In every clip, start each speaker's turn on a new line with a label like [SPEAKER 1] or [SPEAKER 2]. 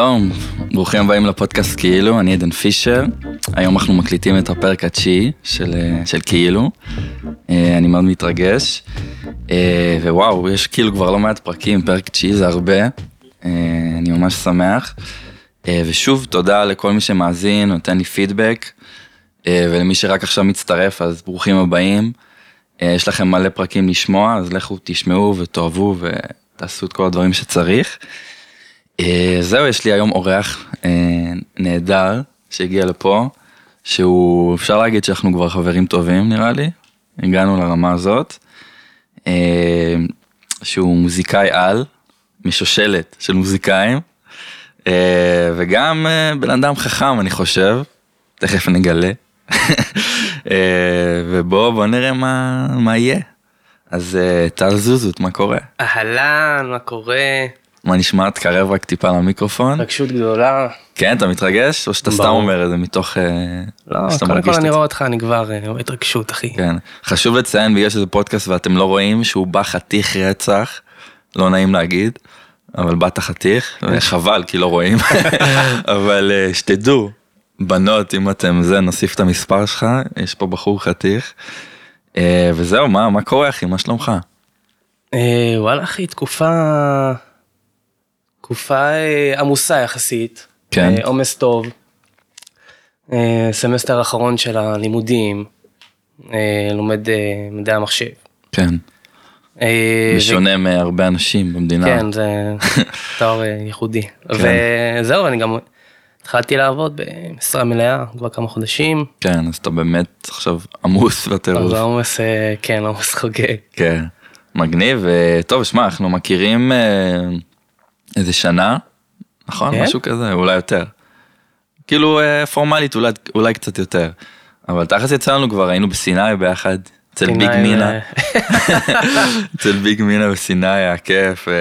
[SPEAKER 1] שלום, ברוכים הבאים לפודקאסט כאילו, אני עדן פישר. היום אנחנו מקליטים את הפרק התשיעי של, אה, של כאילו. אה, אני מאוד מתרגש. אה, ווואו, יש כאילו כבר לא מעט פרקים, פרק תשיעי זה הרבה. אני ממש שמח. ושוב, תודה לכל מי שמאזין, נותן לי פידבק. ולמי שרק עכשיו מצטרף, אז ברוכים הבאים. יש לכם מלא פרקים לשמוע, אז לכו תשמעו ותאהבו ותעשו את כל הדברים שצריך. אה, זהו, יש לי היום אורח אה, נהדר שהגיע לפה, שהוא, אפשר להגיד שאנחנו כבר חברים טובים נראה לי, הגענו לרמה הזאת, אה, שהוא מוזיקאי על, משושלת של מוזיקאים, וגם בן אדם חכם אני חושב, תכף נגלה. ובוא בוא נראה מה, מה יהיה. אז טל זוזות, מה קורה?
[SPEAKER 2] אהלן, מה קורה?
[SPEAKER 1] מה נשמע? תקרב רק טיפה למיקרופון.
[SPEAKER 2] התרגשות גדולה.
[SPEAKER 1] כן, אתה מתרגש? או שאתה סתם אומר את זה מתוך... אה,
[SPEAKER 2] לא, קודם כל אני רואה אותך, אני כבר רואה אה, התרגשות, אחי.
[SPEAKER 1] כן. חשוב לציין, בגלל שזה פודקאסט ואתם לא רואים, שהוא בא חתיך רצח, לא נעים להגיד, אבל באת חתיך, וחבל כי לא רואים, אבל אה, שתדעו, בנות, אם אתם זה, נוסיף את המספר שלך, יש פה בחור חתיך. וזהו, מה, מה קורה אחי, מה שלומך?
[SPEAKER 2] וואלה אחי, תקופה... תקופה אה, עמוסה יחסית,
[SPEAKER 1] כן,
[SPEAKER 2] אה, עומס טוב, אה, סמסטר אחרון של הלימודים, לומד מדעי המחשב.
[SPEAKER 1] כן. בשונה מהרבה אנשים במדינה.
[SPEAKER 2] כן, זה תואר ייחודי. כן. וזהו, אני גם התחלתי לעבוד במשרה מלאה כבר כמה חודשים.
[SPEAKER 1] כן, אז אתה באמת עכשיו עמוס בטירוף.
[SPEAKER 2] אז עמוס, כן, עמוס חוגג.
[SPEAKER 1] כן, מגניב. טוב, שמע, אנחנו מכירים... איזה שנה, נכון? כן? משהו כזה, אולי יותר. כאילו אה, פורמלית אולי, אולי קצת יותר. אבל תכלס יצא לנו כבר, היינו בסיני ביחד, אצל ביג מינה. אה. אצל ביג מינה בסיני היה כיף, אה,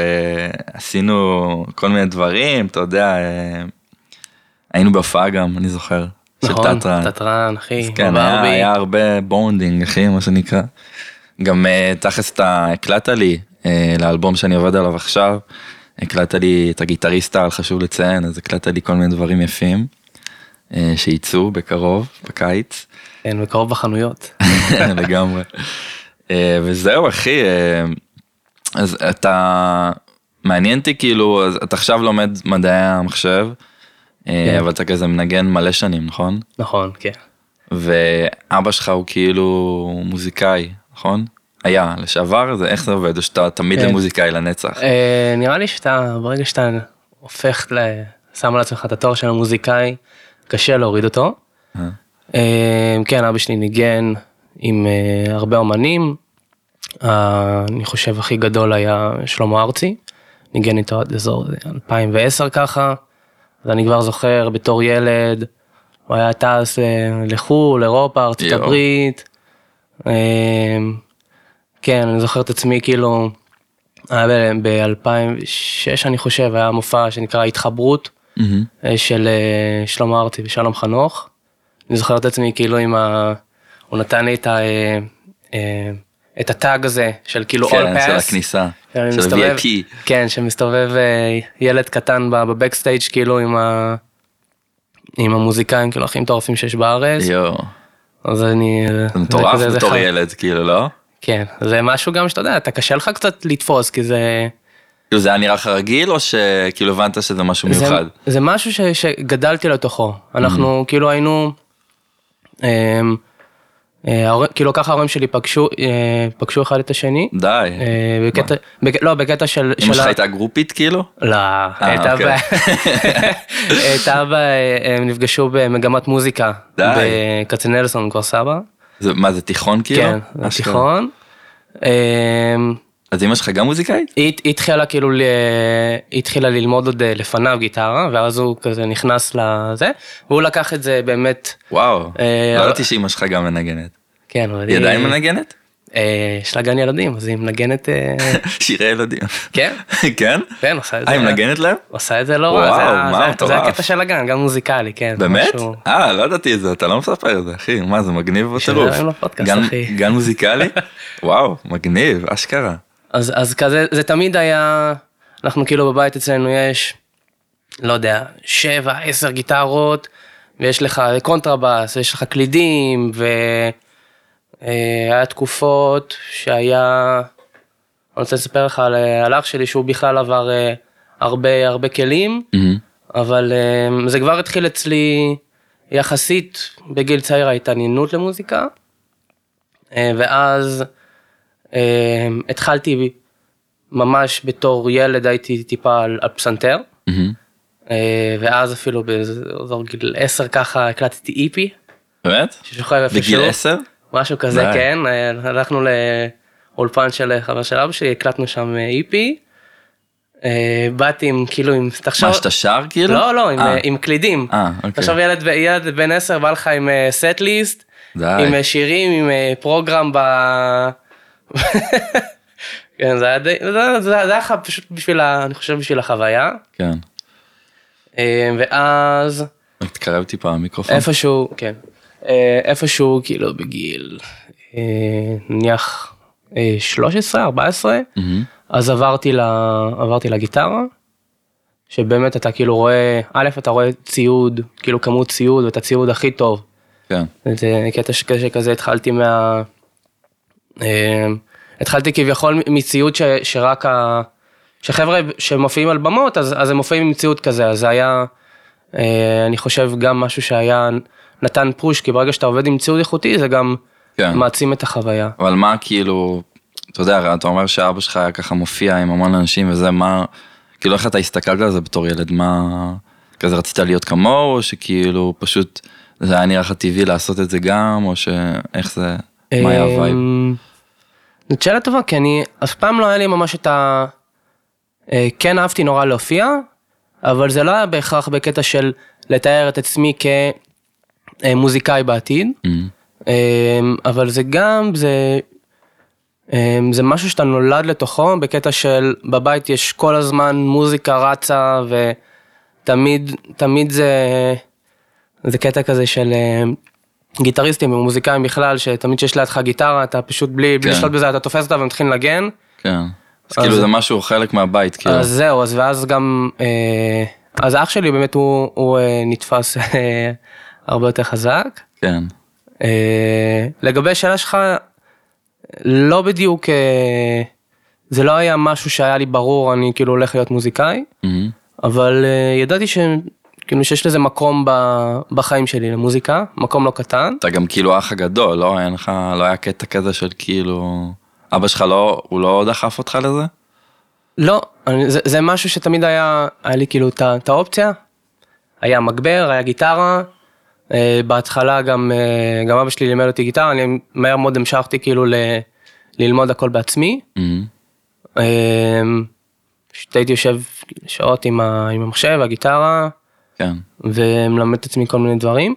[SPEAKER 1] עשינו כל מיני דברים, אתה יודע, היינו בהופעה גם, אני זוכר.
[SPEAKER 2] נכון, תותרן, אחי.
[SPEAKER 1] כן, היה, היה הרבה bonding, אחי, מה שנקרא. גם תכלס אתה הקלטת לי לאלבום שאני עובד עליו עכשיו. הקלטת לי את הגיטריסט על, חשוב לציין, אז הקלטת לי כל מיני דברים יפים, אה, שייצאו בקרוב, בקיץ.
[SPEAKER 2] כן, בקרוב בחנויות.
[SPEAKER 1] לגמרי. אה, וזהו אחי, אה, אז אתה, מעניין אותי כאילו, אז אתה עכשיו לומד מדעי המחשב, כן. אבל אתה כזה מנגן מלא שנים, נכון?
[SPEAKER 2] נכון, כן.
[SPEAKER 1] ואבא שלך הוא כאילו מוזיקאי, נכון? היה לשעבר זה איך זה עובד או שאתה תמיד כן. מוזיקאי לנצח.
[SPEAKER 2] אה, נראה לי שאתה ברגע שאתה הופך ל... שם על עצמך את התואר של המוזיקאי קשה להוריד אותו. אה. אה, כן אבא שלי ניגן עם אה, הרבה אומנים. אה, אני חושב הכי גדול היה שלמה ארצי. ניגן איתו עד אזור 2010 ככה. אז אני כבר זוכר בתור ילד. הוא היה טס אה, לחו"ל, אירופה, ארצות הברית. כן, אני זוכר את עצמי כאילו, היה ב-2006 אני חושב, היה מופע שנקרא התחברות mm-hmm. של אה, שלמה ארצי ושלום חנוך. אני זוכר את עצמי כאילו עם ה... הוא נתן לי את ה... אה, את הטאג הזה של כאילו
[SPEAKER 1] כן, all pass. של הכניסה, של
[SPEAKER 2] מסתובב, VIP. כן, שמסתובב ילד קטן בבקסטייג' כאילו עם, ה... עם המוזיקאים כאילו הכי מטורפים שיש בארץ.
[SPEAKER 1] יואו.
[SPEAKER 2] אז אני...
[SPEAKER 1] זה מטורף בתור ילד כאילו לא?
[SPEAKER 2] כן, זה משהו גם שאתה יודע, אתה קשה לך קצת לתפוס, כי זה...
[SPEAKER 1] כאילו זה היה נראה לך רגיל, או שכאילו הבנת שזה משהו מיוחד?
[SPEAKER 2] זה, זה משהו ש, שגדלתי לתוכו. אנחנו mm-hmm. כאילו היינו... אה, אה, כאילו ככה ההורים שלי פגשו אה, פגשו אחד את השני.
[SPEAKER 1] די.
[SPEAKER 2] אה, בקטע, בק, לא בקטע של...
[SPEAKER 1] אמא שלך הייתה גרופית כאילו?
[SPEAKER 2] לא, הייתה אוקיי. ב... הייתה ב... הם נפגשו במגמת מוזיקה. די. בקצנלסון כפר סבא.
[SPEAKER 1] זה, מה זה תיכון כאילו?
[SPEAKER 2] כן, זה תיכון.
[SPEAKER 1] אמ, אז אמא שלך גם מוזיקאית?
[SPEAKER 2] היא התחילה כאילו, היא התחילה ללמוד עוד אה, לפניו גיטרה, ואז הוא כזה נכנס לזה, והוא לקח את זה באמת.
[SPEAKER 1] וואו, אה, לא ידעתי שאמא שלך גם מנגנת.
[SPEAKER 2] כן,
[SPEAKER 1] אבל היא... היא עדיין מנגנת?
[SPEAKER 2] אה, יש לה גן ילדים אז היא מנגנת אה,
[SPEAKER 1] שירי ילדים.
[SPEAKER 2] כן?
[SPEAKER 1] כן?
[SPEAKER 2] כן עושה את זה
[SPEAKER 1] היא מנגנת להם?
[SPEAKER 2] עושה את זה לא רע זה הקטע של הגן גם מוזיקלי כן
[SPEAKER 1] באמת? אה לא ידעתי את זה אתה לא מספר את זה אחי מה זה מגניב בטירוף. גן מוזיקלי? וואו מגניב אשכרה.
[SPEAKER 2] אז אז כזה זה תמיד היה אנחנו כאילו בבית אצלנו יש לא יודע, שבע, עשר גיטרות, ויש לך קונטרבאס, ויש לך קלידים, והיה תקופות שהיה, אני רוצה לספר לך על, על אח שלי שהוא בכלל עבר אה, הרבה הרבה כלים, אבל אה, זה כבר התחיל אצלי יחסית בגיל צעיר ההתעניינות למוזיקה, אה, ואז התחלתי ממש בתור ילד הייתי טיפה על, על פסנתר. אה, ואז אפילו באזור גיל 10 ככה הקלטתי איפי.
[SPEAKER 1] באמת?
[SPEAKER 2] ששוכב איפשהו.
[SPEAKER 1] בגיל 10?
[SPEAKER 2] משהו כזה די. כן, אה, הלכנו לאולפן של חבר של אבא שלי, הקלטנו שם איפי. אה, באתי עם כאילו עם
[SPEAKER 1] תחשוב מה שאתה שר כאילו
[SPEAKER 2] לא לא עם, עם קלידים
[SPEAKER 1] אוקיי.
[SPEAKER 2] תחשוב ילד ילד בן 10 בא לך עם סט ליסט עם שירים עם פרוגרם ב... כן זה היה די זה היה פשוט בשביל אני חושב בשביל החוויה.
[SPEAKER 1] כן.
[SPEAKER 2] אה, ואז...
[SPEAKER 1] תתקרב טיפה המיקרופון.
[SPEAKER 2] איפשהו, כן. אה, איפשהו כאילו בגיל אה, נניח 13, 14, אז עברתי, לה, עברתי לגיטרה, שבאמת אתה כאילו רואה, א', אתה רואה ציוד, כאילו כמות ציוד, ואת הציוד הכי טוב.
[SPEAKER 1] כן.
[SPEAKER 2] זה קטע שכזה התחלתי מה... התחלתי כביכול מציוד ש, שרק ה... שחבר'ה שמופיעים על במות אז, אז הם מופיעים עם מציאות כזה אז זה היה אה, אני חושב גם משהו שהיה נתן פרוש כי ברגע שאתה עובד עם ציוד איכותי זה גם כן. מעצים את החוויה.
[SPEAKER 1] אבל מה כאילו אתה יודע אתה אומר שאבא שלך היה ככה מופיע עם המון אנשים וזה מה כאילו איך אתה הסתכלת על זה בתור ילד מה כזה רצית להיות כמוהו או שכאילו פשוט זה היה נראה לך טבעי לעשות את זה גם או שאיך זה מה היה ה vibe. אמ,
[SPEAKER 2] זאת שאלה טובה כי אני אף פעם לא היה לי ממש את ה... אה, כן אהבתי נורא להופיע, אבל זה לא היה בהכרח בקטע של לתאר את עצמי כמוזיקאי בעתיד, mm-hmm. אבל זה גם, זה, זה משהו שאתה נולד לתוכו בקטע של בבית יש כל הזמן מוזיקה רצה ותמיד, תמיד זה, זה קטע כזה של גיטריסטים ומוזיקאים בכלל, שתמיד שיש לידך גיטרה, אתה פשוט בלי, כן. בלי לשלוט בזה, אתה תופס אותה ומתחיל לנגן.
[SPEAKER 1] כן. אז כאילו זה משהו חלק מהבית כאילו.
[SPEAKER 2] אז זהו אז ואז גם אה, אז אח שלי באמת הוא, הוא אה, נתפס אה, הרבה יותר חזק.
[SPEAKER 1] כן.
[SPEAKER 2] לגבי השאלה שלך לא בדיוק זה לא היה משהו שהיה לי ברור אני כאילו הולך להיות מוזיקאי mm-hmm. אבל ידעתי שכאילו שיש לזה מקום בחיים שלי למוזיקה מקום לא קטן.
[SPEAKER 1] אתה גם כאילו האח הגדול לא היה לך לא היה קטע כזה של כאילו. אבא שלך לא, הוא לא דחף אותך לזה?
[SPEAKER 2] לא, אני, זה, זה משהו שתמיד היה, היה לי כאילו את האופציה. היה מגבר, היה גיטרה. Uh, בהתחלה גם, uh, גם אבא שלי לימד אותי גיטרה, אני מהר מאוד המשכתי כאילו ל, ללמוד הכל בעצמי. Mm-hmm. Uh, הייתי יושב שעות עם, ה, עם המחשב, הגיטרה.
[SPEAKER 1] כן.
[SPEAKER 2] ומלמד את עצמי כל מיני דברים.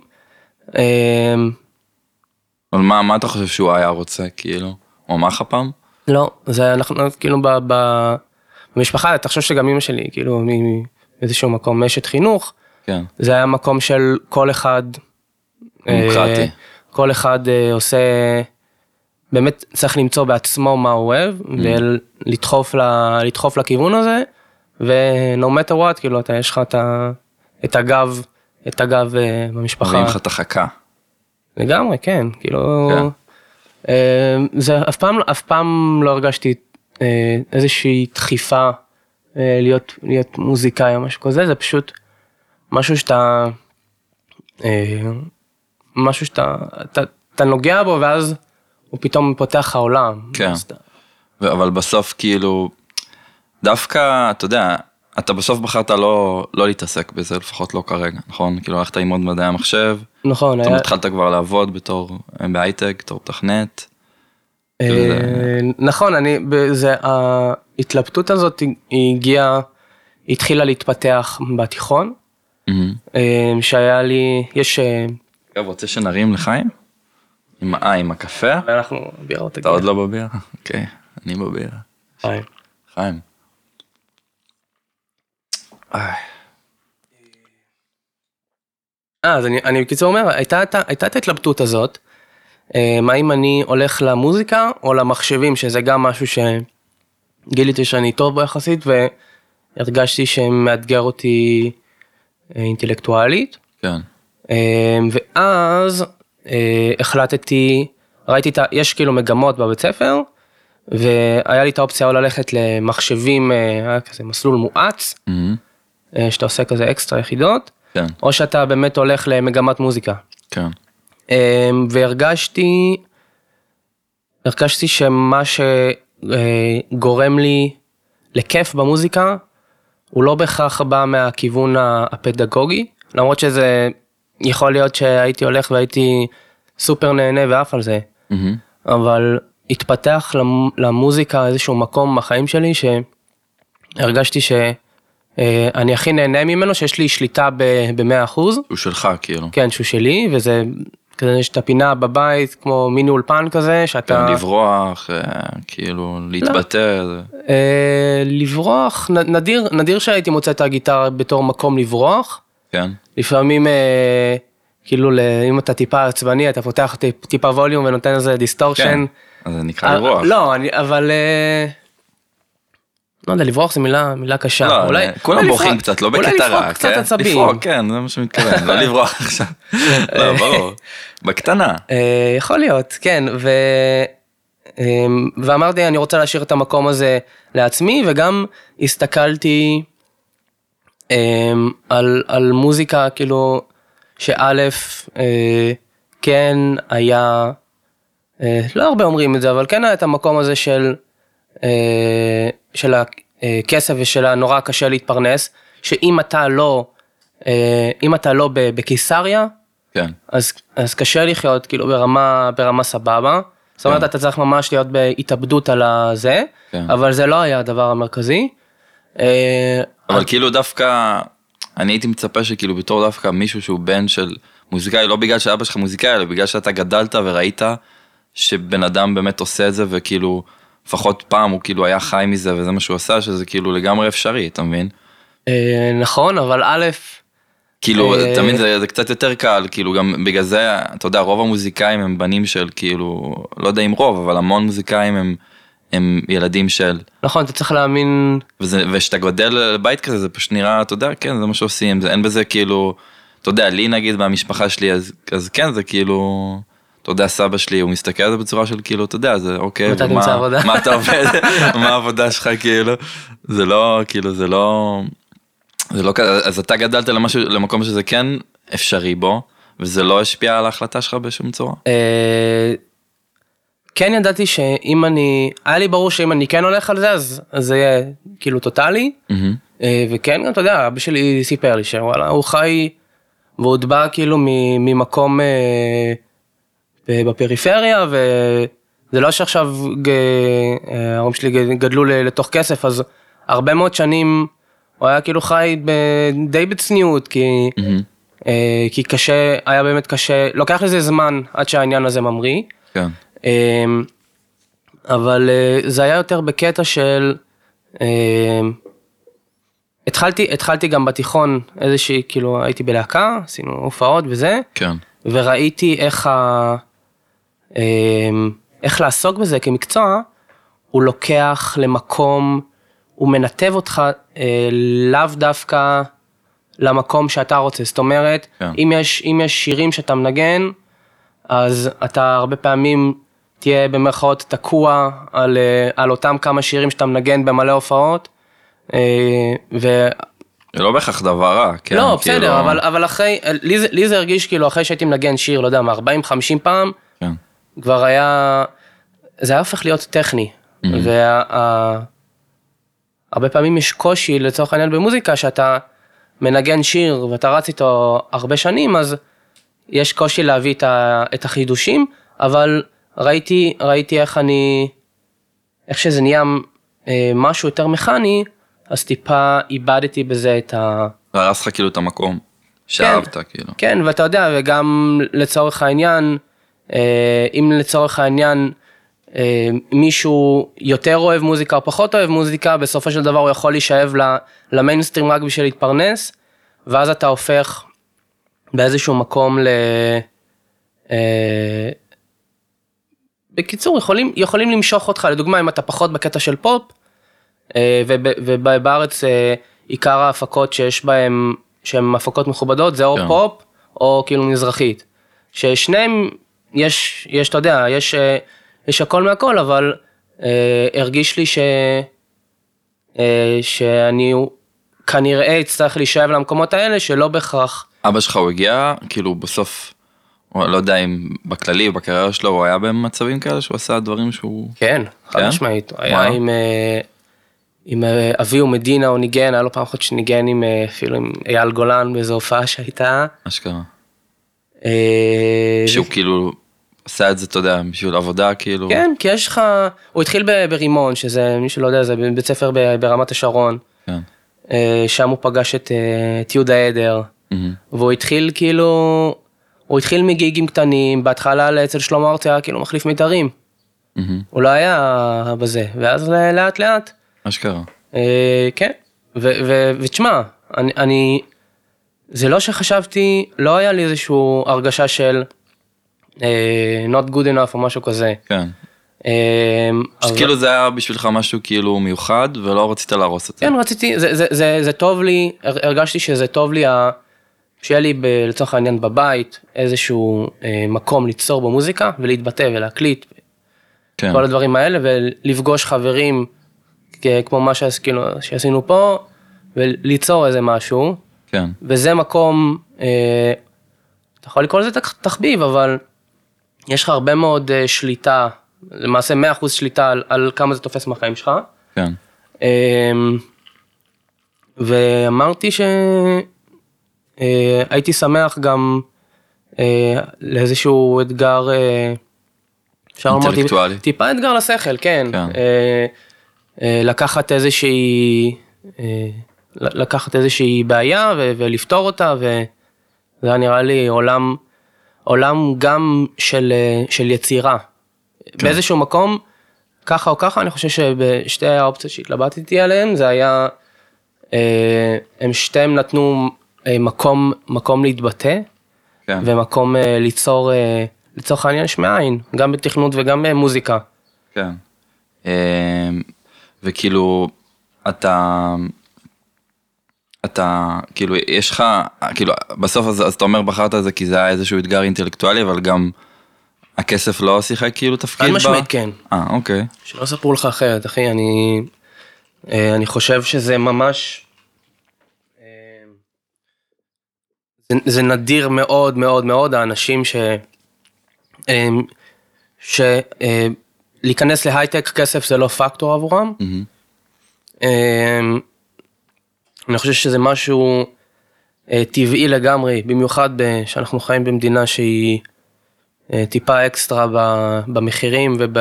[SPEAKER 1] אבל מה, מה אתה חושב שהוא היה רוצה כאילו? הוא אמר לך פעם?
[SPEAKER 2] לא, זה אנחנו כאילו ב, ב, במשפחה, חושב שגם אמא שלי כאילו מאיזשהו מקום אשת חינוך,
[SPEAKER 1] כן.
[SPEAKER 2] זה היה מקום של כל אחד,
[SPEAKER 1] אה,
[SPEAKER 2] כל אחד אה, עושה, באמת צריך למצוא בעצמו מה הוא אוהב, mm. ולדחוף לדחוף לכיוון הזה, ו-no matter what, כאילו אתה יש לך את, את הגב, את הגב אה, במשפחה.
[SPEAKER 1] רואים לך את החכה.
[SPEAKER 2] לגמרי, כן, כאילו... כן. אה, זה אף פעם אף פעם לא הרגשתי אה, איזושהי דחיפה אה, להיות להיות מוזיקאי או משהו כזה זה פשוט משהו שאתה משהו שאתה אתה, אתה נוגע בו ואז הוא פתאום פותח לך עולם.
[SPEAKER 1] כן. אבל בסוף כאילו דווקא אתה יודע אתה בסוף בחרת לא לא להתעסק בזה לפחות לא כרגע נכון כאילו הלכת ללמוד מדעי המחשב
[SPEAKER 2] נכון
[SPEAKER 1] היה... התחלת כבר לעבוד בתור בהייטק בתור תכנת.
[SPEAKER 2] אה, נכון אני זה ההתלבטות הזאת היא הגיעה התחילה להתפתח בתיכון אה, שהיה לי יש.
[SPEAKER 1] אה, אגב רוצה שנרים לחיים? עם אה עם הקפה?
[SPEAKER 2] אנחנו בירה
[SPEAKER 1] אתה עוד לא בבירה? אוקיי אני בבירה.
[SPEAKER 2] חיים.
[SPEAKER 1] חיים.
[SPEAKER 2] אז אני, אני בקיצור אומר, הייתה, הייתה, את ההתלבטות הזאת, מה אם אני הולך למוזיקה או למחשבים, שזה גם משהו שגיליתי שאני טוב בו יחסית, והרגשתי שמאתגר אותי אה, אינטלקטואלית.
[SPEAKER 1] כן.
[SPEAKER 2] אה, ואז אה, החלטתי, ראיתי את ה... יש כאילו מגמות בבית ספר, והיה לי את האופציה או ללכת למחשבים, אה, היה כזה מסלול מואץ. אה, שאתה עושה כזה אקסטרה יחידות,
[SPEAKER 1] כן,
[SPEAKER 2] או שאתה באמת הולך למגמת מוזיקה.
[SPEAKER 1] כן.
[SPEAKER 2] אה, והרגשתי, הרגשתי שמה שגורם לי לכיף במוזיקה, הוא לא בהכרח בא מהכיוון הפדגוגי, למרות שזה יכול להיות שהייתי הולך והייתי סופר נהנה ועף על זה,
[SPEAKER 1] מהמם. אבל
[SPEAKER 2] התפתח למ- למוזיקה איזשהו מקום בחיים שלי שהרגשתי שאני הכי נהנה ממנו, שיש לי שליטה ב-100 אחוז.
[SPEAKER 1] הוא שלך כאילו.
[SPEAKER 2] כן, שהוא שלי, וזה כזה, יש את הפינה בבית, כמו מיני אולפן כזה, שאתה...
[SPEAKER 1] כן, לברוח, אה, כאילו, להתבטא.
[SPEAKER 2] אה, לברוח, נדיר, נדיר שהייתי מוצא את הגיטרה בתור מקום לברוח.
[SPEAKER 1] כן.
[SPEAKER 2] לפעמים, אה, כאילו, אם אתה טיפה עצבני, אתה פותח טיפ- טיפה volume ונותן איזה distortion.
[SPEAKER 1] כן. אז זה נקרא לברוח.
[SPEAKER 2] לא, אני, אבל... אה, לא יודע, לברוח זה מילה, מילה קשה.
[SPEAKER 1] לא,
[SPEAKER 2] אולי,
[SPEAKER 1] כולם
[SPEAKER 2] אולי
[SPEAKER 1] בורחים קצת, לא
[SPEAKER 2] אולי
[SPEAKER 1] בקטע רע,
[SPEAKER 2] קצת
[SPEAKER 1] כן?
[SPEAKER 2] עצבים.
[SPEAKER 1] לפרוק, כן, זה מה שאני מתכוון, לא לברוח עכשיו. לא, ברור. בקטנה.
[SPEAKER 2] אה, יכול להיות, כן, ו... אה, ואמרתי, אני רוצה להשאיר את המקום הזה לעצמי, וגם הסתכלתי אה, על, על מוזיקה, כאילו, שא', אה, כן היה, אה, לא הרבה אומרים את זה, אבל כן היה את המקום הזה של, אה, של הכסף ושל הנורא קשה להתפרנס, שאם אתה לא, אה, אם אתה לא בקיסריה,
[SPEAKER 1] כן.
[SPEAKER 2] אז, אז קשה לחיות כאילו ברמה, ברמה סבבה. זאת אומרת,
[SPEAKER 1] כן.
[SPEAKER 2] אתה צריך ממש להיות בהתאבדות על הזה,
[SPEAKER 1] כן.
[SPEAKER 2] אבל זה לא היה הדבר המרכזי. אה,
[SPEAKER 1] אבל כאילו דווקא, אני הייתי מצפה שכאילו בתור דווקא מישהו שהוא בן של מוזיקאי, לא בגלל שאבא שלך מוזיקאי, אלא בגלל שאתה גדלת וראית שבן אדם באמת עושה את זה, וכאילו, לפחות פעם הוא כאילו היה חי מזה וזה מה שהוא עשה, שזה כאילו לגמרי אפשרי, אתה מבין?
[SPEAKER 2] אה, נכון, אבל א',
[SPEAKER 1] כאילו,
[SPEAKER 2] אה,
[SPEAKER 1] אתה מבין, זה, זה קצת יותר קל, כאילו גם בגלל זה, אתה יודע, רוב המוזיקאים הם בנים של כאילו, לא יודע אם רוב, אבל המון מוזיקאים הם, הם ילדים של,
[SPEAKER 2] נכון, אתה צריך להאמין,
[SPEAKER 1] וזה, וכשאתה גדל בבית כזה, זה פשוט נראה, אתה יודע, כן, זה מה שעושים, זה, אין בזה כאילו, אתה יודע, לי נגיד מהמשפחה שלי, אז, אז כן, זה כאילו, אתה יודע, סבא שלי, הוא מסתכל על זה בצורה של כאילו, אתה יודע, זה אוקיי,
[SPEAKER 2] מתי
[SPEAKER 1] ומה-
[SPEAKER 2] עבודה?
[SPEAKER 1] מה אתה עובד, מה העבודה שלך, כאילו, זה לא, כאילו, זה לא, זה לא כזה, אז אתה גדלת למשהו, למקום שזה כן אפשרי בו, וזה לא השפיע על ההחלטה שלך בשום צורה.
[SPEAKER 2] אה, כן ידעתי שאם אני, היה לי ברור שאם אני כן הולך על זה, אז, זה יהיה כאילו טוטאלי. אה, וכן, אתה יודע, אבא שלי סיפר לי שוואלה, הוא חי, והוא עוד בא כאילו ממקום אה, בפריפריה, וזה לא שעכשיו אה, ההורים שלי גדלו לתוך כסף, אז הרבה מאוד שנים הוא היה כאילו חי די בצניעות, כי. אה, כי קשה, היה באמת קשה, לוקח לזה זמן עד שהעניין הזה ממריא.
[SPEAKER 1] כן.
[SPEAKER 2] אמ, אבל אה, זה היה יותר בקטע של התחלתי התחלתי גם בתיכון איזושהי כאילו הייתי בלהקה עשינו הופעות וזה
[SPEAKER 1] כן.
[SPEAKER 2] וראיתי איך ה... אמ, איך לעסוק בזה כמקצוע הוא לוקח למקום הוא מנתב אותך אה, לאו דווקא למקום שאתה רוצה זאת אומרת
[SPEAKER 1] כן.
[SPEAKER 2] אם יש אם יש שירים שאתה מנגן אז אתה הרבה פעמים תהיה במרכאות תקוע על, אה, על אותם כמה שירים שאתה מנגן במלא הופעות. אה, ו...
[SPEAKER 1] זה לא בהכרח דבר רע, כן.
[SPEAKER 2] לא,
[SPEAKER 1] כאילו-
[SPEAKER 2] בסדר, אבל, אבל אחרי, לי זה, לי זה הרגיש כאילו אחרי שהייתי מנגן שיר, לא יודע, מ-40-50 פעם,
[SPEAKER 1] כן.
[SPEAKER 2] כבר היה, זה היה הופך להיות טכני. והרבה פעמים יש קושי לצורך העניין במוזיקה שאתה מנגן שיר ואתה רץ איתו הרבה שנים, אז יש קושי להביא את, ה, את החידושים, אבל ראיתי, ראיתי איך אני, איך שזה נהיה אה, משהו יותר מכני, אז טיפה איבדתי בזה את ה...
[SPEAKER 1] זה הרס לך כאילו את המקום שאהבת, כאילו.
[SPEAKER 2] כן, ואתה יודע, וגם לצורך העניין, אם לצורך העניין אה, מישהו יותר אוהב מוזיקה או פחות אוהב מוזיקה, בסופו של דבר הוא יכול להישאב למיינסטרים רק בשביל להתפרנס, ואז אתה הופך באיזשהו מקום ל... אה, בקיצור, יכולים, יכולים למשוך אותך, לדוגמה, אם אתה פחות בקטע של פופ, אה, וב- ובארץ אה, עיקר ההפקות שיש בהם שהן הפקות מכובדות, זה או
[SPEAKER 1] כן.
[SPEAKER 2] פופ או כאילו מזרחית. ששניהם, יש, יש, אתה יודע, יש, אה, יש הכל מהכל, אבל אה, הרגיש לי ש... אה, שאני כנראה אצטרך להישאב למקומות האלה שלא בהכרח,
[SPEAKER 1] אבא שלך הוא הגיע, כאילו בסוף, לא יודע אם בכללי או בקריירה שלו הוא היה במצבים כאלה שהוא עשה דברים שהוא...
[SPEAKER 2] כן, חד
[SPEAKER 1] כן?
[SPEAKER 2] משמעית, הוא היה. עם, אה, עם אה, אביהו מדינה, הוא ניגן, היה לו פעם אחת שניגן עם, אה, אפילו עם אייל גולן באיזו הופעה שהייתה.
[SPEAKER 1] אשכרה. שהוא כאילו עשה את זה, אתה יודע, בשביל עבודה, כאילו...
[SPEAKER 2] כן, כי יש לך, הוא התחיל ברימון, שזה, מי שלא יודע, זה בית ספר ברמת השרון.
[SPEAKER 1] כן.
[SPEAKER 2] אה, שם הוא פגש את, אה, את יהודה עדר,
[SPEAKER 1] מהמם.
[SPEAKER 2] והוא התחיל כאילו, הוא התחיל מגיגים קטנים, בהתחלה אצל שלמה ארצי היה כאילו מחליף מיתרים,
[SPEAKER 1] מהמם.
[SPEAKER 2] הוא לא היה בזה, ואז לאט לאט,
[SPEAKER 1] אשכרה.
[SPEAKER 2] אה, כן, ו- ו- ותשמע, אני, אני, זה לא שחשבתי, לא היה לי איזשהו הרגשה של not good enough או משהו כזה.
[SPEAKER 1] כן.
[SPEAKER 2] אה,
[SPEAKER 1] כאילו זה היה בשבילך משהו כאילו מיוחד ולא רצית להרוס את זה.
[SPEAKER 2] כן, רציתי, זה, זה, זה, זה טוב לי, הר- הרגשתי שזה טוב לי, שיהיה לי ב, לצורך העניין בבית איזשהו אה, מקום ליצור במוזיקה ולהתבטא ולהקליט,
[SPEAKER 1] כן.
[SPEAKER 2] כל הדברים האלה, ולפגוש חברים כמו מה שעש, כאילו, שעשינו פה, וליצור איזה משהו,
[SPEAKER 1] כן.
[SPEAKER 2] וזה מקום, אה, אתה יכול לקרוא לזה תח- תחביב, אבל יש לך הרבה מאוד אה, שליטה, למעשה 100% שליטה על, על כמה זה תופס מהחיים שלך.
[SPEAKER 1] כן.
[SPEAKER 2] אמ, ואמרתי שהייתי שמח גם אה, לאיזשהו אתגר, אה, אפשר לומר. טיפה אתגר לשכל, כן.
[SPEAKER 1] כן.
[SPEAKER 2] אה, אה, לקחת איזושהי, אה, לקחת איזושהי בעיה ולפתור אותה, וזה היה נראה לי עולם, עולם גם של, אה, של יצירה.
[SPEAKER 1] כן.
[SPEAKER 2] באיזשהו מקום, ככה או ככה, אני חושב שבשתי האופציות שהתלבטתי עליהן, זה היה, אה, הם שתיהם נתנו אה, מקום, מקום להתבטא,
[SPEAKER 1] כן.
[SPEAKER 2] ומקום אה, ליצור, אה, לצורך העניין יש מאין, גם בתכנות וגם במוזיקה.
[SPEAKER 1] כן. אמ, וכאילו, אתה, אתה, כאילו, יש לך, כאילו, בסוף אז, אז אתה אומר בחרת את זה כי זה היה איזשהו אתגר אינטלקטואלי, אבל גם הכסף לא שיחק כאילו תפקיד
[SPEAKER 2] חד
[SPEAKER 1] בה?
[SPEAKER 2] משמעית כן.
[SPEAKER 1] אה, אוקיי.
[SPEAKER 2] שלא יספרו לך אחרת, אחי, אני, אה, אני חושב שזה ממש, אה, זה, זה נדיר מאוד מאוד מאוד האנשים ש... אה, ש... אה, להיכנס להייטק כסף זה לא פקטור עבורם.
[SPEAKER 1] מהמם.
[SPEAKER 2] אני חושב שזה משהו אה, טבעי לגמרי, במיוחד שאנחנו חיים במדינה שהיא אה, טיפה אקסטרה ב- במחירים וב...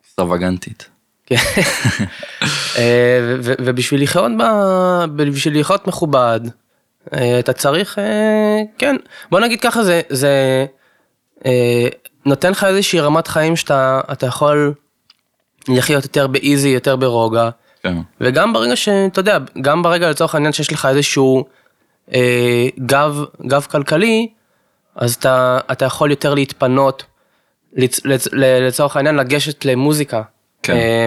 [SPEAKER 1] אקסטרווגנטית.
[SPEAKER 2] כן. אה, ובשביל לחיות ב... בשביל לחיות מכובד, אה, אתה צריך, אה, כן, בוא נגיד ככה, זה, זה נותן לך איזושהי רמת חיים שאתה אתה יכול לחיות יותר באיזי, יותר ברוגע,
[SPEAKER 1] כן.
[SPEAKER 2] וגם ברגע שאתה יודע, גם ברגע לצורך העניין שיש לך איזשהו אה, גב, גב כלכלי, אז אתה, אתה יכול יותר להתפנות, לצ, לצ, לצורך העניין לגשת למוזיקה,
[SPEAKER 1] כן.
[SPEAKER 2] אה,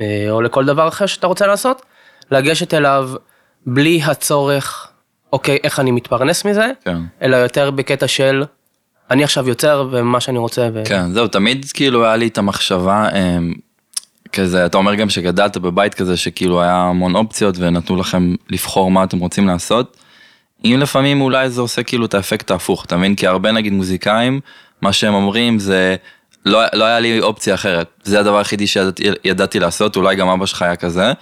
[SPEAKER 2] אה, או לכל דבר אחר שאתה רוצה לעשות, לגשת אליו בלי הצורך, אוקיי, איך אני מתפרנס מזה,
[SPEAKER 1] כן.
[SPEAKER 2] אלא יותר בקטע של, אני עכשיו יוצר ומה שאני רוצה. ו...
[SPEAKER 1] כן, זהו, תמיד כאילו היה לי את המחשבה, אמ, כזה, אתה אומר גם שגדלת בבית כזה שכאילו היה המון אופציות ונתנו לכם לבחור מה אתם רוצים לעשות. אם לפעמים אולי זה עושה כאילו את האפקט ההפוך, אתה מבין? כי הרבה נגיד מוזיקאים, מה שהם אומרים זה, לא, לא היה לי אופציה אחרת, זה הדבר היחידי שידעתי לעשות, אולי גם אבא שלך היה כזה,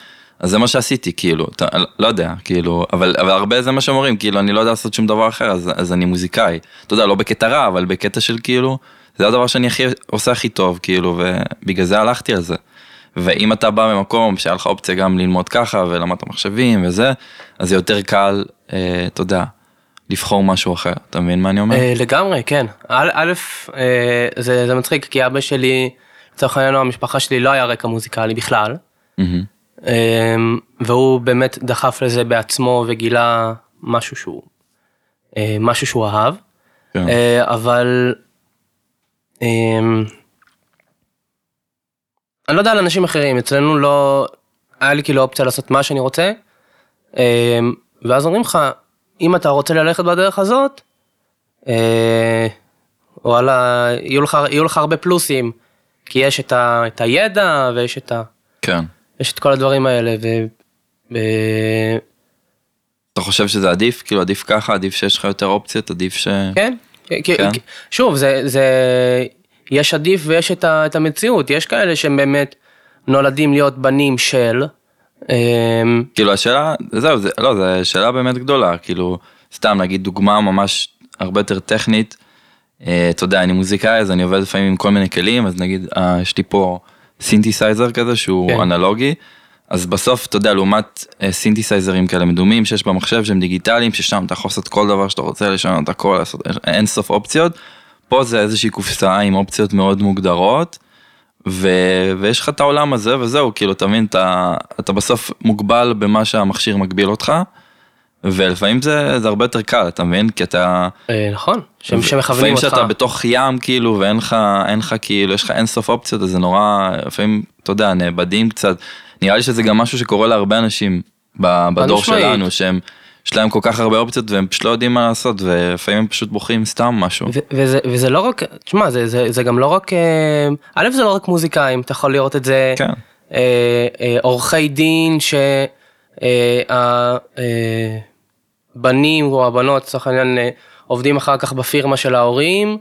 [SPEAKER 1] אז זה מה שעשיתי, כאילו, אתה, לא יודע, כאילו, אבל, אבל הרבה זה מה שאומרים, כאילו, אני לא יודע לעשות שום דבר אחר, אז, אז אני מוזיקאי. אתה יודע, לא בקטע רע, אבל בקטע של כאילו, זה הדבר שאני הכי, עושה הכי טוב, כאילו, ובגלל זה הלכתי על זה. ואם אתה בא ממקום שהיה לך אופציה גם ללמוד ככה ולמדת מחשבים וזה, אז זה יותר קל, אה, אתה יודע, לבחור משהו אחר, אתה מבין מה אני אומר?
[SPEAKER 2] אה, לגמרי, כן. א', אה, זה זה מצחיק, כי אבא שלי, לצורך העניין, או המשפחה שלי לא היה רקע מוזיקלי בכלל. אה, והוא באמת דחף לזה בעצמו וגילה משהו שהוא, משהו שהוא אהב.
[SPEAKER 1] כן.
[SPEAKER 2] אבל, אני לא יודע על אנשים אחרים, אצלנו לא, היה לי כאילו אופציה לעשות מה שאני רוצה. אה, ואז אומרים לך, אם אתה רוצה ללכת בדרך הזאת, אה, וואלה, יהיו לך, יהיו לך הרבה פלוסים, כי יש את, ה, את הידע ויש את, ה,
[SPEAKER 1] כן.
[SPEAKER 2] יש את כל הדברים האלה, ו... ו...
[SPEAKER 1] אתה חושב שזה עדיף? כאילו עדיף ככה, עדיף שיש לך יותר אופציות, עדיף ש...
[SPEAKER 2] כן,
[SPEAKER 1] כן.
[SPEAKER 2] שוב, זה, זה, יש עדיף ויש את, ה, את המציאות, יש כאלה שהם באמת נולדים להיות בנים של, אמ,
[SPEAKER 1] כאילו השאלה, זהו, זה, לא, זו שאלה באמת גדולה, כאילו, סתם נגיד דוגמה ממש הרבה יותר טכנית, אה, אתה יודע, אני מוזיקאי אז אני עובד לפעמים עם כל מיני כלים, אז נגיד, אה, יש לי פה סינתסייזר כזה שהוא
[SPEAKER 2] כן.
[SPEAKER 1] אנלוגי, אז בסוף, אתה יודע, לעומת אה, סינתסייזרים כאלה מדומים שיש במחשב שהם דיגיטליים, ששם אתה יכול לעשות כל דבר שאתה רוצה, לשנות הכל, לעשות אין סוף אופציות, פה זה איזושהי קופסה עם אופציות מאוד מוגדרות. ו... ויש לך את העולם הזה וזהו כאילו אתה מבין אתה, אתה בסוף מוגבל במה שהמכשיר מגביל אותך ולפעמים זה, זה הרבה יותר קל אתה מבין כי אתה
[SPEAKER 2] אה, נכון, שהם- שמכוונים
[SPEAKER 1] לפעמים
[SPEAKER 2] אותך.
[SPEAKER 1] שאתה בתוך ים כאילו ואין לך אין לך כאילו יש לך אין סוף אופציות אז זה נורא לפעמים אתה יודע נאבדים קצת נראה לי שזה גם משהו שקורה להרבה אנשים בדור. שלנו שהם יש להם כל כך הרבה אופציות והם פשוט לא יודעים מה לעשות ולפעמים הם פשוט בוחרים סתם משהו.
[SPEAKER 2] ו- וזה, וזה לא רק, תשמע, זה, זה, זה גם לא רק, אה, א' זה לא רק מוזיקאים, אתה יכול לראות את זה,
[SPEAKER 1] כן.
[SPEAKER 2] אה, אה, עורכי דין שהבנים או הבנות לצורך העניין אה, עובדים אחר כך בפירמה של ההורים,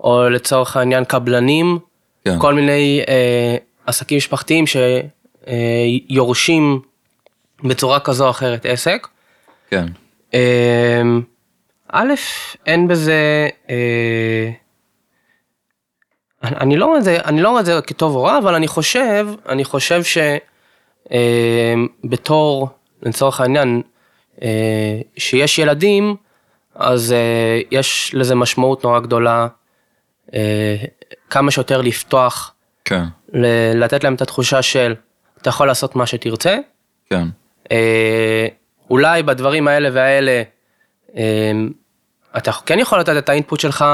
[SPEAKER 2] או לצורך העניין קבלנים,
[SPEAKER 1] כן.
[SPEAKER 2] כל מיני אה, עסקים משפחתיים שיורשים בצורה כזו או אחרת עסק.
[SPEAKER 1] כן.
[SPEAKER 2] אמ, א', אין בזה, אה, אני לא רואה את זה, אני לא רואה את זה כטוב או רע, אבל אני חושב, אני חושב שבתור, לצורך העניין, אה, שיש ילדים, אז אה, יש לזה משמעות נורא גדולה, כמה שיותר לפתוח,
[SPEAKER 1] כן.
[SPEAKER 2] ל- לתת להם את התחושה של, אתה יכול לעשות מה שתרצה,
[SPEAKER 1] כן.
[SPEAKER 2] אולי בדברים האלה והאלה, אה, אתה כן יכול לתת את האינפוט שלך,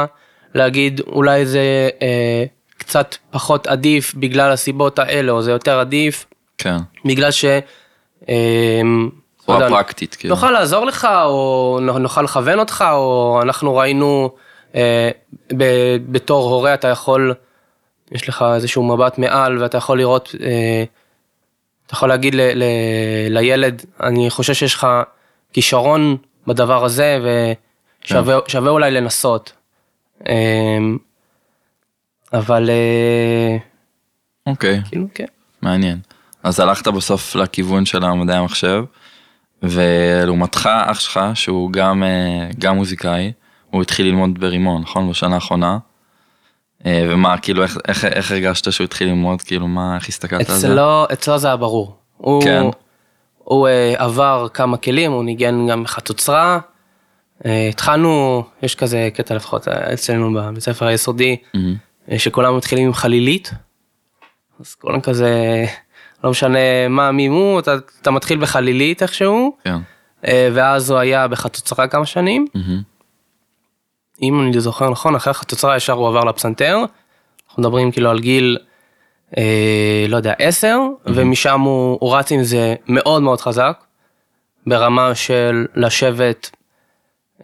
[SPEAKER 2] להגיד אולי זה אה, קצת פחות עדיף בגלל הסיבות האלה, או זה יותר עדיף
[SPEAKER 1] כן.
[SPEAKER 2] בגלל ש... אה, לא
[SPEAKER 1] צורה
[SPEAKER 2] יודע,
[SPEAKER 1] פרקטית כאילו.
[SPEAKER 2] נוכל לעזור לך, או נוכל לכוון אותך, או אנחנו ראינו אה, ב- בתור הורה אתה יכול, יש לך איזשהו מבט מעל ואתה יכול לראות, אה, אתה יכול להגיד ל, ל, לילד, אני חושב שיש לך כישרון בדבר הזה ושווה שווה אולי לנסות. אה, אבל אה,
[SPEAKER 1] אוקיי.
[SPEAKER 2] כאילו כן.
[SPEAKER 1] מעניין. אז הלכת בסוף לכיוון של המדעי המחשב, ולעומתך אח שלך, שהוא גם, אה, גם מוזיקאי, הוא התחיל ללמוד ברימון, נכון? בשנה האחרונה. אה, ומה, כאילו, איך, איך, איך הרגשת שהוא התחיל ללמוד? כאילו, מה, איך הסתכלת על זה?
[SPEAKER 2] אצלו, אצלו זה היה ברור. הוא,
[SPEAKER 1] כן.
[SPEAKER 2] הוא אה, עבר כמה כלים, הוא ניגן גם חצוצרה. אה, התחלנו, יש כזה קטע לפחות אצלנו בבית ספר היסודי. אה, שכולם מתחילים עם חלילית. אז כולם כזה, לא משנה מה מי הוא, אתה, אתה מתחיל בחלילית איכשהו,
[SPEAKER 1] כן.
[SPEAKER 2] ואז הוא היה בחצוצרה כמה שנים.
[SPEAKER 1] מהמם.
[SPEAKER 2] אם אני זוכר נכון, אחרי החצוצרה ישר הוא עבר לפסנתר. אנחנו מדברים כאילו על גיל, אה, לא יודע, 10, ומשם הוא, הוא רץ עם זה מאוד מאוד חזק, ברמה של לשבת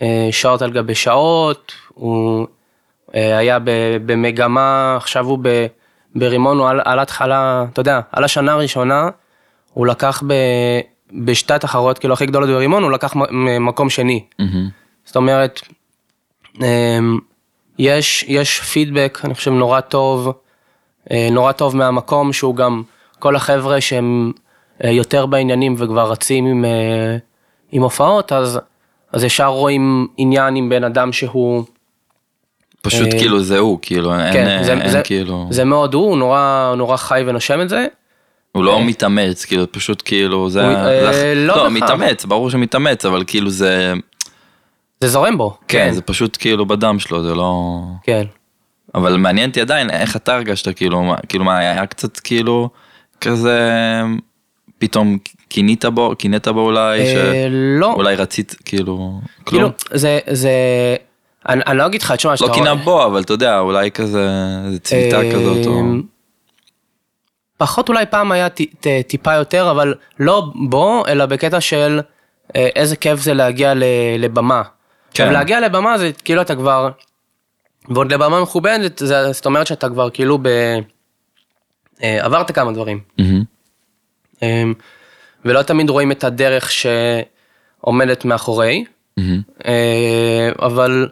[SPEAKER 2] אה, שעות על גבי שעות, הוא אה, היה ב, במגמה, עכשיו הוא ב, ברימון, הוא על, על התחלה, אתה יודע, על השנה הראשונה, הוא לקח ב, בשתי התחרות כאילו הכי גדולות ברימון, הוא לקח מקום שני.
[SPEAKER 1] מהמם.
[SPEAKER 2] זאת אומרת, יש, יש פידבק, אני חושב, נורא טוב, אה, נורא טוב מהמקום שהוא גם, כל החבר'ה שהם אה, יותר בעניינים וכבר רצים עם, אה, עם הופעות, אז, אז ישר רואים עניין עם בן אדם שהוא,
[SPEAKER 1] פשוט כאילו זה הוא, כאילו, אין,
[SPEAKER 2] כן,
[SPEAKER 1] אין,
[SPEAKER 2] זה,
[SPEAKER 1] אין
[SPEAKER 2] זה,
[SPEAKER 1] כאילו,
[SPEAKER 2] זה מאוד הוא, הוא נורא, נורא חי ונושם את זה.
[SPEAKER 1] הוא לא מתאמץ, כאילו, פשוט כאילו, זה,
[SPEAKER 2] הוא- אה, לא
[SPEAKER 1] לא. מתאמץ, ברור שמתאמץ, אבל כאילו זה,
[SPEAKER 2] זה זורם בו.
[SPEAKER 1] כן, זה פשוט כאילו בדם שלו, זה לא...
[SPEAKER 2] כן.
[SPEAKER 1] אבל מעניין אותי עדיין איך אתה הרגשת כאילו מה כאילו מה היה קצת כאילו כזה פתאום קינית בו קינאת בו אולי
[SPEAKER 2] אה, לא,
[SPEAKER 1] שאולי רצית כאילו
[SPEAKER 2] כאילו,
[SPEAKER 1] כלום
[SPEAKER 2] זה, זה, אני, אני לא אגיד לך, תשמע,
[SPEAKER 1] לא
[SPEAKER 2] שאתה
[SPEAKER 1] קינה
[SPEAKER 2] רואה-
[SPEAKER 1] בו אבל אתה יודע אולי כזה איזה צביטה כזאת או
[SPEAKER 2] פחות אולי פעם היה ט- ט- טיפה יותר, אבל לא בו, אלא בקטע של אה, איזה כיף זה להגיע ל- לבמה.
[SPEAKER 1] כן.
[SPEAKER 2] כן. להגיע לבמה זה כאילו אתה כבר, ועוד לבמה מכובדת, זה- זאת אומרת שאתה כבר כאילו ב... אה, עברת כמה דברים.
[SPEAKER 1] מהמם.
[SPEAKER 2] אמ, ולא תמיד רואים את הדרך שעומדת מאחורי,
[SPEAKER 1] מהמם.
[SPEAKER 2] אה, אבל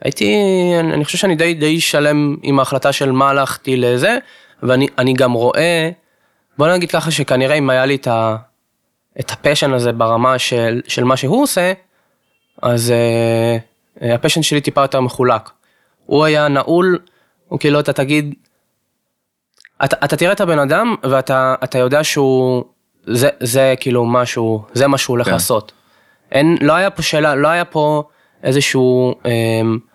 [SPEAKER 2] הייתי, אני אני חושב שאני די די שלם עם ההחלטה של מה הלכתי לזה, ואני אני גם רואה, בוא נגיד ככה שכנראה אם היה לי את, ה, את ה passion הזה ברמה של, של מה שהוא עושה, אז אה, אה, ה passion שלי טיפה יותר מחולק. הוא היה נעול, הוא כאילו אתה תגיד, אתה, אתה תראה את הבן אדם ואתה אתה יודע שהוא, זה, זה כאילו משהו, זה מה שהוא הולך
[SPEAKER 1] כן.
[SPEAKER 2] לעשות. אין, לא היה פה שאלה, לא היה פה איזשהו אה,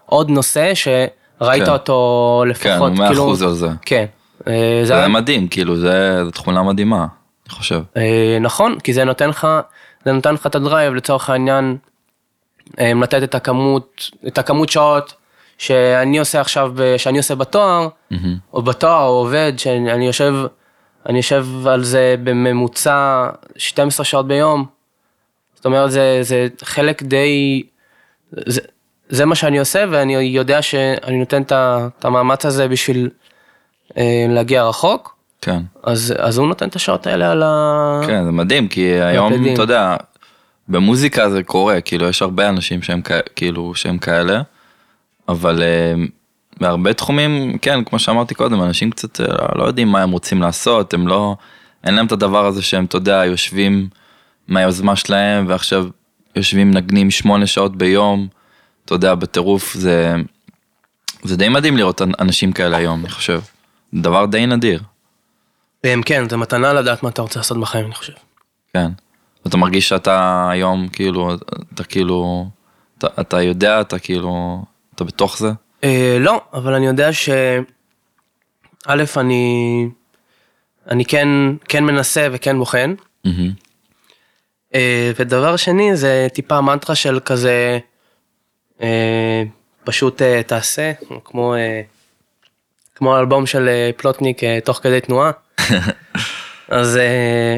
[SPEAKER 2] עוד נושא שראית
[SPEAKER 1] כן.
[SPEAKER 2] אותו
[SPEAKER 1] כן,
[SPEAKER 2] לפחות,
[SPEAKER 1] הוא מאה
[SPEAKER 2] כאילו,
[SPEAKER 1] אחוז על זה.
[SPEAKER 2] כן. אה, זה
[SPEAKER 1] זה
[SPEAKER 2] היה
[SPEAKER 1] מדהים, כאילו, זה זו תכונה מדהימה, אני חושב.
[SPEAKER 2] אה, נכון, כי זה נותן לך, זה נותן לך את הדרייב לצורך העניין, לתת את הכמות, את הכמות שעות שאני עושה עכשיו, שאני עושה בתואר,
[SPEAKER 1] מהמם.
[SPEAKER 2] או בתואר, או עובד, שאני יושב, אני יושב על זה בממוצע 12 שעות ביום. זאת אומרת, זה, זה חלק די, זה, זה מה שאני עושה, ואני יודע שאני נותן את המאמץ הזה בשביל אה, להגיע רחוק.
[SPEAKER 1] כן.
[SPEAKER 2] אז, אז הוא נותן את השעות האלה על ה...
[SPEAKER 1] כן, זה מדהים, כי היום. אתה יודע, במוזיקה זה קורה, כאילו, יש הרבה אנשים שהם כאילו, שהם כאלה, אבל אה, בהרבה תחומים, כן, כמו שאמרתי קודם, אנשים קצת אה, לא יודעים מה הם רוצים לעשות, הם לא, אין להם את הדבר הזה שהם, אתה יודע, יושבים מהיוזמה שלהם, ועכשיו יושבים נגנים שמונה שעות ביום, אתה יודע, בטירוף, זה, זה די מדהים לראות אנשים כאלה היום, אני חושב. דבר די נדיר,
[SPEAKER 2] הם, כן, זה מתנה לדעת מה אתה רוצה לעשות בחיים, אני חושב.
[SPEAKER 1] כן. אתה מרגיש שאתה היום, כאילו, אתה כאילו, אתה, אתה יודע, אתה כאילו, אתה בתוך זה?
[SPEAKER 2] אה, לא, אבל אני יודע ש... א', אני... אני כן, כן מנסה וכן בוחן.
[SPEAKER 1] מהמם.
[SPEAKER 2] אה, ודבר שני, זה טיפה מנטרה של כזה... אה, פשוט אה, תעשה, כמו... אה, כמו האלבום של אה, פלוטניק אה, תוך כדי תנועה. אז אה,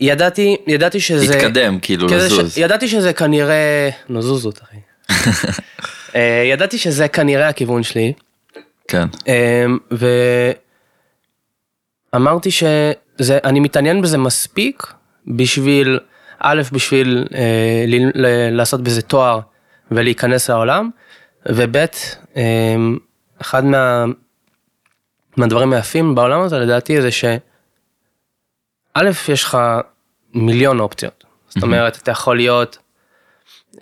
[SPEAKER 2] ידעתי, ידעתי שזה...
[SPEAKER 1] להתקדם, כאילו,
[SPEAKER 2] כזה ש-
[SPEAKER 1] לזוז.
[SPEAKER 2] ידעתי שזה כנראה... נו, זוזות, אחי. אה, ידעתי שזה כנראה הכיוון שלי,
[SPEAKER 1] כן,
[SPEAKER 2] אמ, ואמרתי שזה, אני מתעניין בזה מספיק בשביל, א', בשביל אה, ל, ל, לעשות בזה תואר ולהיכנס לעולם, וב', אה, אחד מה, מהדברים היפים בעולם הזה לדעתי זה ש... א', יש לך מיליון אופציות. זאת אומרת, אתה יכול להיות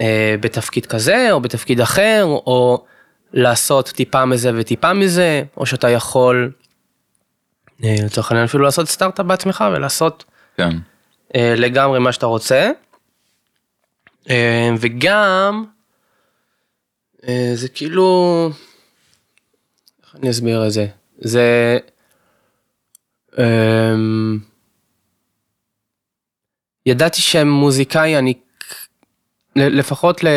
[SPEAKER 2] אה, בתפקיד כזה או בתפקיד אחר, או לעשות טיפה מזה וטיפה מזה, או שאתה יכול, אה, לצורך העניין אפילו לעשות סטארט-אפ בעצמך ולעשות
[SPEAKER 1] כן,
[SPEAKER 2] אה, לגמרי מה שאתה רוצה. אה, וגם, אה, זה כאילו, איך אני אסביר את זה? זה, אה, ידעתי שמוזיקאי אני, לפחות ל,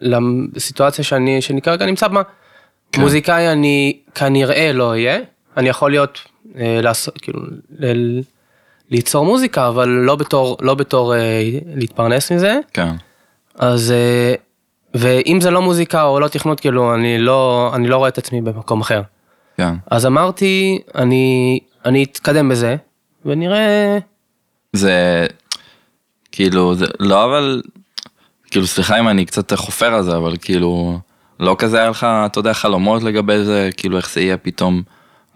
[SPEAKER 2] ל, לסיטואציה שאני, שאני כרגע נמצא בה,
[SPEAKER 1] כן.
[SPEAKER 2] מוזיקאי אני כנראה לא אהיה, אני יכול להיות, אה, לעשות, כאילו, ל, ליצור מוזיקה, אבל לא בתור, לא בתור אה, להתפרנס מזה.
[SPEAKER 1] כן,
[SPEAKER 2] אז, אה, ואם זה לא מוזיקה או לא תכנות, כאילו, אני לא, אני לא רואה את עצמי במקום אחר.
[SPEAKER 1] כן.
[SPEAKER 2] אז אמרתי, אני, אני אתקדם בזה, ונראה,
[SPEAKER 1] זה, כאילו, זה, לא אבל, כאילו, סליחה אם אני קצת חופר על זה, אבל כאילו, לא כזה היה לך, אתה יודע, חלומות לגבי זה, כאילו, איך זה יהיה פתאום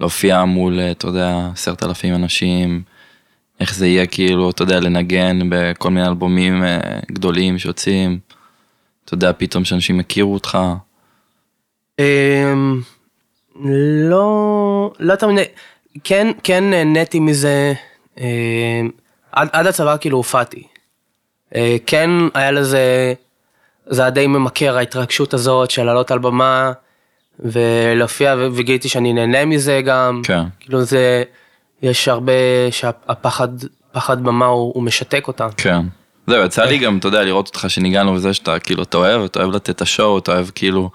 [SPEAKER 1] להופיע מול, אה, אתה יודע, עשרת אלפים אנשים, איך זה יהיה, כאילו, אתה יודע, לנגן בכל מיני אלבומים אה, גדולים שיוצאים, אתה יודע, פתאום שאנשים יכירו אותך.
[SPEAKER 2] אמ, לא, לא תמיד, כן, כן נהניתי מזה, אמ, עד, עד הצבא כאילו הופעתי. אה, כן היה לזה, זה היה די ממכר ההתרגשות הזאת של לעלות על במה ולהופיע וגיליתי שאני נהנה מזה גם.
[SPEAKER 1] כן.
[SPEAKER 2] כאילו זה, יש הרבה שהפחד, פחד במה הוא, הוא משתק אותם.
[SPEAKER 1] כן. זהו, יצא לי גם, אתה יודע, לראות אותך שניגענו וזה שאתה כאילו, אתה אוהב, אתה אוהב לתת את השואו, אתה אוהב כאילו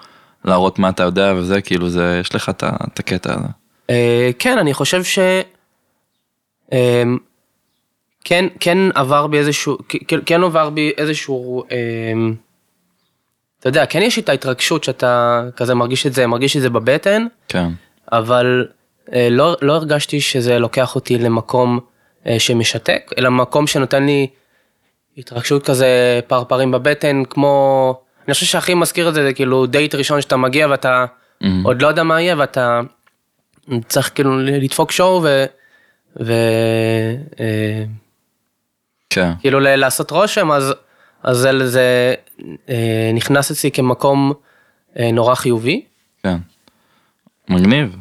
[SPEAKER 1] להראות מה אתה יודע וזה, כאילו זה, יש לך את הקטע הזה.
[SPEAKER 2] אה, כן, אני חושב ש... כן, כן עבר בי איזשהו, כן, כן עבר בי איזשהו, אה, אתה יודע, כן יש את ההתרגשות שאתה כזה מרגיש את זה, מרגיש את זה בבטן,
[SPEAKER 1] כן.
[SPEAKER 2] אבל אה, לא, לא הרגשתי שזה לוקח אותי למקום אה, שמשתק, אלא מקום שנותן לי התרגשות כזה פרפרים בבטן, כמו, אני חושב שהכי מזכיר את זה, זה כאילו דייט ראשון שאתה מגיע ואתה
[SPEAKER 1] Mhm.
[SPEAKER 2] עוד לא יודע מה יהיה ואתה צריך כאילו לדפוק שואו ו... ו... אה. כאילו ל- לעשות רושם, אז, אז זה, זה אה, נכנס אצלי כמקום אה, נורא חיובי.
[SPEAKER 1] כן. מגניב.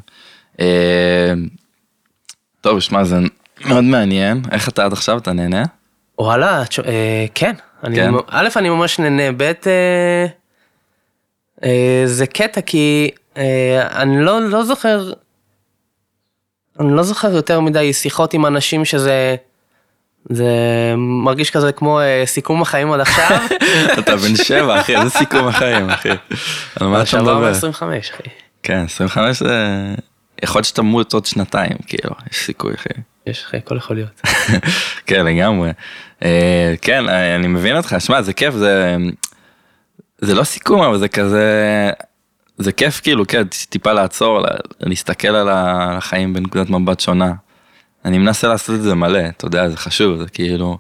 [SPEAKER 1] אה, טוב, שמע, זה מאוד מעניין. איך אתה עד עכשיו? אתה נהנה?
[SPEAKER 2] וואלה, אה, כן. אני,
[SPEAKER 1] כן?
[SPEAKER 2] א', אני ממש נהנה, ב', אה, אה, זה קטע כי אה, אני לא, לא זוכר, אני לא זוכר יותר מדי שיחות עם אנשים שזה, זה מרגיש כזה כמו אה, סיכום החיים עד עכשיו.
[SPEAKER 1] אתה בן שבע, אחי, איזה סיכום החיים, אחי. על מה אתה מדבר?
[SPEAKER 2] 25, אחי.
[SPEAKER 1] כן, 25 זה... יכול להיות שתמות עוד שנתיים, כאילו, יש סיכוי, אחי.
[SPEAKER 2] יש, אחי, הכל יכול להיות.
[SPEAKER 1] כן, לגמרי. אה, כן, אה, אני מבין אותך, שמע, זה כיף, זה... זה לא סיכום, אבל זה כזה... זה כיף כאילו, כן, טיפה לעצור, לה- להסתכל על החיים בנקודת מבט שונה. אני מנסה לעשות את זה מלא, אתה יודע, זה חשוב, זה כאילו...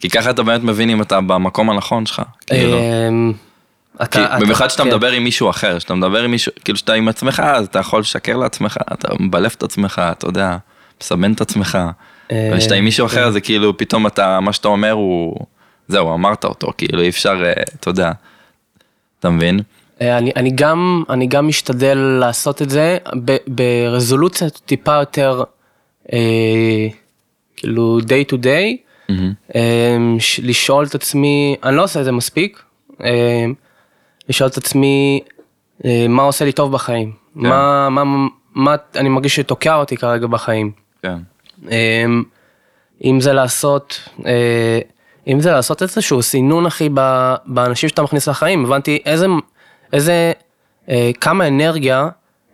[SPEAKER 1] כי ככה אתה באמת מבין אם אתה במקום הנכון שלך. כאילו.
[SPEAKER 2] אמ, אתה-
[SPEAKER 1] במיוחד שאתה
[SPEAKER 2] כן.
[SPEAKER 1] מדבר עם מישהו אחר, שאתה מדבר עם מישהו, כאילו שאתה עם עצמך, אז אתה יכול לשקר לעצמך, אתה מבלף את עצמך, אתה יודע, מסבן את עצמך.
[SPEAKER 2] אה,
[SPEAKER 1] אבל כשאתה עם מישהו
[SPEAKER 2] כן.
[SPEAKER 1] אחר, זה כאילו פתאום אתה, מה שאתה אומר הוא, זהו, אמרת אותו, כאילו אי אפשר, אה, אתה יודע, אתה מבין?
[SPEAKER 2] אה, אני, אני גם אני גם משתדל לעשות את זה ברזולוציה טיפה יותר אה, כאילו day to day. אה, לשאול את עצמי אני לא עושה את זה מספיק אה, לשאול את עצמי אה, מה עושה לי טוב בחיים מה, מה מה אני מרגיש שתוקע אותי כרגע בחיים.
[SPEAKER 1] כן,
[SPEAKER 2] אם זה לעשות, אה, אם זה לעשות איזשהו סינון אחי באנשים שאתה מכניס לחיים, הבנתי איזה, איזה, אה, כמה אנרגיה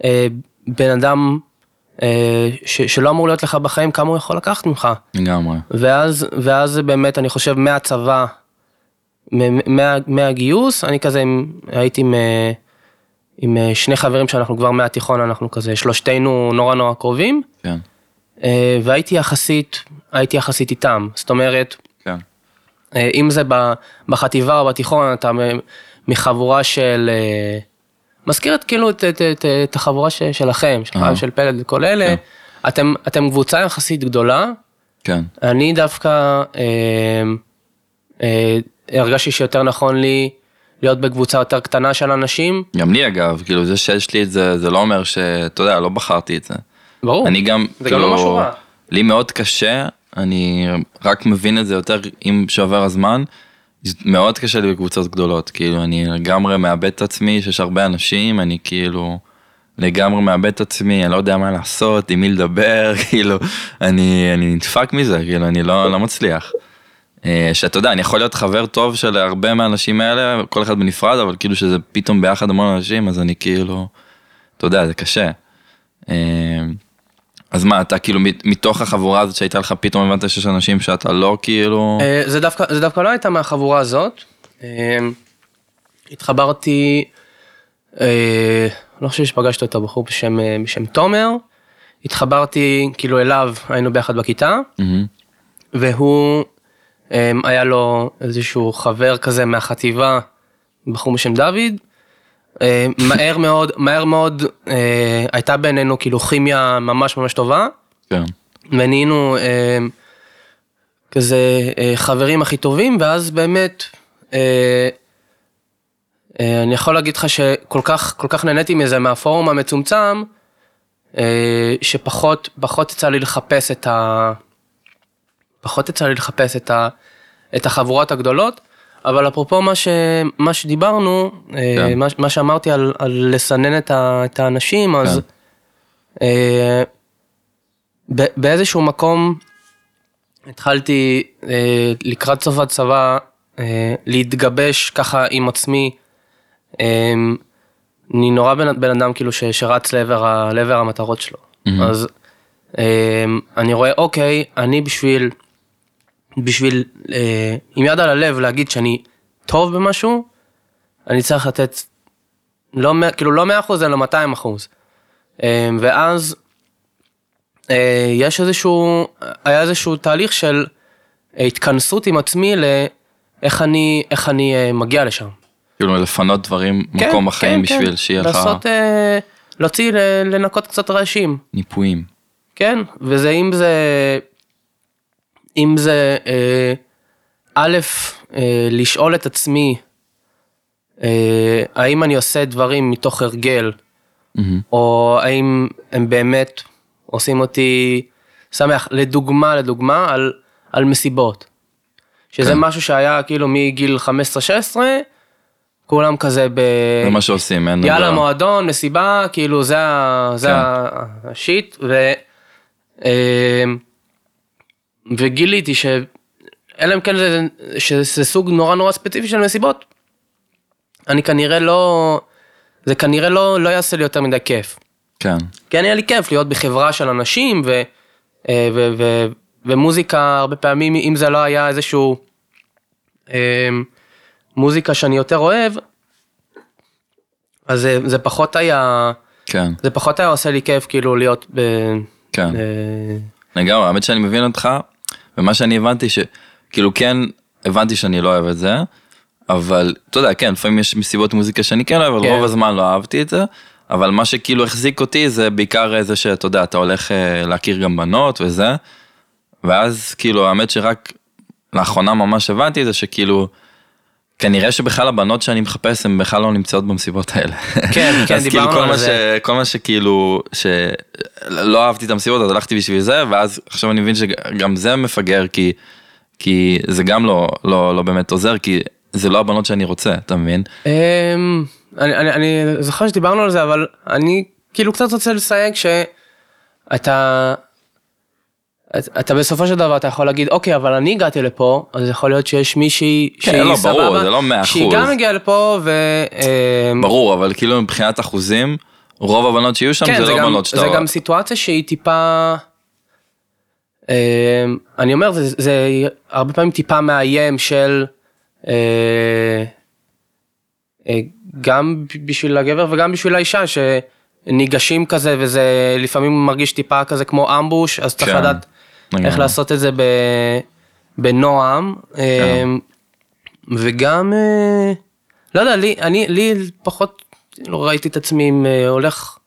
[SPEAKER 2] אה, בן אדם אה, ש, שלא אמור להיות לך בחיים, כמה הוא יכול לקחת ממך.
[SPEAKER 1] לגמרי.
[SPEAKER 2] ואז, ואז באמת, אני חושב, מהצבא, מה, מהגיוס, אני כזה עם- הייתי עם, אה, עם אה, שני חברים שאנחנו כבר מהתיכון, אנחנו כזה שלושתנו נורא נורא קרובים.
[SPEAKER 1] כן,
[SPEAKER 2] אה, והייתי יחסית, הייתי יחסית איתם, זאת אומרת,
[SPEAKER 1] כן,
[SPEAKER 2] אה, אם זה בחטיבה או בתיכון, אתה מחבורה של, אה, מזכיר את כאילו את, את, את, את החבורה ש, שלכם, של
[SPEAKER 1] אהה.
[SPEAKER 2] חיים של פלד וכל אלה,
[SPEAKER 1] כן.
[SPEAKER 2] אתם, אתם קבוצה יחסית גדולה,
[SPEAKER 1] כן,
[SPEAKER 2] אני דווקא אה, אה, הרגשתי שיותר נכון לי להיות בקבוצה יותר קטנה של אנשים,
[SPEAKER 1] גם לי אגב, כאילו זה שיש לי את זה, זה לא אומר שאתה יודע, לא בחרתי את זה.
[SPEAKER 2] ברור,
[SPEAKER 1] אני גם,
[SPEAKER 2] זה גם לא משהו רע.
[SPEAKER 1] לי מאוד קשה, אני רק מבין את זה יותר עם שעובר הזמן, מאוד קשה לי בקבוצות גדולות, כאילו אני לגמרי מאבד את עצמי, שיש הרבה אנשים, אני כאילו לגמרי מאבד את עצמי, אני לא יודע מה לעשות, עם מי לדבר, כאילו, אני, אני נדפק מזה, כאילו, אני לא, לא מצליח. אה, שאתה יודע, אני יכול להיות חבר טוב של הרבה מהאנשים האלה, כל אחד בנפרד, אבל כאילו שזה פתאום ביחד המון אנשים, אז אני כאילו, אתה יודע, זה קשה. אז מה, אתה כאילו מת- מתוך החבורה הזאת שהייתה לך, פתאום הבנת שיש אנשים שאתה לא כאילו...
[SPEAKER 2] אה, זה דווקא, זה דווקא לא הייתה מהחבורה הזאת. אה, התחברתי, אה, לא חושב שפגשתי אותו בחור בשם, בשם תומר. התחברתי כאילו אליו, היינו ביחד בכיתה. והוא, היה לו איזשהו חבר כזה מהחטיבה, בחור בשם דוד. אה, מהר מאוד, מהר מאוד אה, הייתה בינינו כאילו כימיה ממש ממש טובה.
[SPEAKER 1] כן,
[SPEAKER 2] ונהיינו אה, כזה חברים הכי טובים, ואז באמת, אני יכול להגיד לך שכל כך, כל כך נהניתי מזה מהפורום המצומצם, שפחות, פחות יצא לי לחפש את ה... פחות יצא לי לחפש את, ה, את החבורות הגדולות, אבל אפרופו מה, ש, מה שדיברנו, אה,
[SPEAKER 1] כן.
[SPEAKER 2] מה, מה שאמרתי על, על לסנן את, ה, את האנשים, אז
[SPEAKER 1] כן.
[SPEAKER 2] אה, ב- באיזשהו מקום התחלתי אה, לקראת סוף הצבא אה, להתגבש ככה עם עצמי. אה, אני נורא בן, בן אדם כאילו ש, שרץ לעבר, ה, לעבר המטרות שלו.
[SPEAKER 1] מהמם.
[SPEAKER 2] אז אה, אני רואה אוקיי, אני בשביל בשביל, אה, עם יד על הלב, להגיד שאני טוב במשהו, אני צריך לתת, לא, כאילו לא 100% אלא 200 אחוז. אה, ואז אה, יש איזשהו, היה איזשהו תהליך של התכנסות עם עצמי לאיך אני, איך אני אה, מגיע לשם.
[SPEAKER 1] כאילו לפנות דברים, מקום בחיים בשביל שיהיה לך
[SPEAKER 2] כן, לעשות, אה, להוציא, לנקות קצת רעשים.
[SPEAKER 1] ניפויים.
[SPEAKER 2] כן, וזה אם זה, אם זה, אה, א', אה, לשאול את עצמי, אה, האם אני עושה דברים מתוך הרגל,
[SPEAKER 1] מהמם.
[SPEAKER 2] או האם הם באמת עושים אותי שמח, לדוגמה, לדוגמה, על, על מסיבות. שזה
[SPEAKER 1] כן.
[SPEAKER 2] משהו שהיה כאילו מגיל 15-16, כולם כזה ב...
[SPEAKER 1] זה מה שעושים, אין...
[SPEAKER 2] יאללה
[SPEAKER 1] דבר.
[SPEAKER 2] מועדון, מסיבה, כאילו זה, ה, זה
[SPEAKER 1] כן.
[SPEAKER 2] ה- השיט, ו, וגיליתי ש... אלא אם כן זה, שזה סוג נורא נורא ספציפי של מסיבות, אני כנראה לא, זה כנראה לא, לא יעשה לי יותר מדי כיף.
[SPEAKER 1] כן.
[SPEAKER 2] כן היה לי כיף להיות בחברה של אנשים ו, אה, ו, ו, ומוזיקה הרבה פעמים אם זה לא היה איזשהו אה, מוזיקה שאני יותר אוהב אז זה, זה פחות היה
[SPEAKER 1] כן.
[SPEAKER 2] זה פחות היה עושה לי כיף כאילו להיות ב...
[SPEAKER 1] כן.
[SPEAKER 2] אה,
[SPEAKER 1] לגמרי, האמת שאני מבין אותך, ומה שאני הבנתי שכאילו כן הבנתי שאני לא אוהב את זה, אבל אתה יודע, כן, לפעמים יש מסיבות מוזיקה שאני כן אוהב, אבל
[SPEAKER 2] כן.
[SPEAKER 1] רוב הזמן לא אהבתי את זה, אבל מה שכאילו החזיק אותי זה בעיקר זה שאתה יודע, אתה הולך אה, להכיר גם בנות וזה, ואז כאילו האמת שרק לאחרונה ממש הבנתי את זה שכאילו, כנראה שבכלל הבנות שאני מחפש הן בכלל לא נמצאות במסיבות האלה.
[SPEAKER 2] כן, כן,
[SPEAKER 1] כאילו
[SPEAKER 2] דיברנו
[SPEAKER 1] כל
[SPEAKER 2] על זה.
[SPEAKER 1] ש- כל מה שכאילו, שלא אהבתי את המסיבות, אז הלכתי בשביל זה, ואז עכשיו אני מבין שגם זה מפגר, כי, כי זה גם לא, לא, לא באמת עוזר, כי זה לא הבנות שאני רוצה, אתה מבין?
[SPEAKER 2] אמ, אני, אני, אני זוכר שדיברנו על זה אבל אני כאילו קצת רוצה לסייג שאתה אתה- בסופו של דבר אתה יכול להגיד אוקיי אבל אני הגעתי לפה אז יכול להיות שיש מישהי
[SPEAKER 1] כן,
[SPEAKER 2] שהיא
[SPEAKER 1] לא,
[SPEAKER 2] סבבה
[SPEAKER 1] ברור, זה לא מאה
[SPEAKER 2] שהיא
[SPEAKER 1] אחוז.
[SPEAKER 2] גם הגיעה לפה ו... אמ,
[SPEAKER 1] ברור, אבל כאילו מבחינת אחוזים, רוב הבנות שיהיו שם
[SPEAKER 2] כן,
[SPEAKER 1] זה לא
[SPEAKER 2] גם,
[SPEAKER 1] בנות שאתה...
[SPEAKER 2] זה גם סיטואציה שהיא טיפה אמ, אני אומר זה, זה הרבה פעמים טיפה מאיים של אה, אה, גם בשביל הגבר וגם בשביל האישה שניגשים כזה וזה לפעמים מרגיש טיפה כזה כמו אמבוש אז צריך
[SPEAKER 1] כן,
[SPEAKER 2] לדעת איך. לעשות את זה ב, בנועם
[SPEAKER 1] כן.
[SPEAKER 2] אמ, וגם אה, לא יודע לי אני לי פחות לא ראיתי את עצמי עם, אה, הולך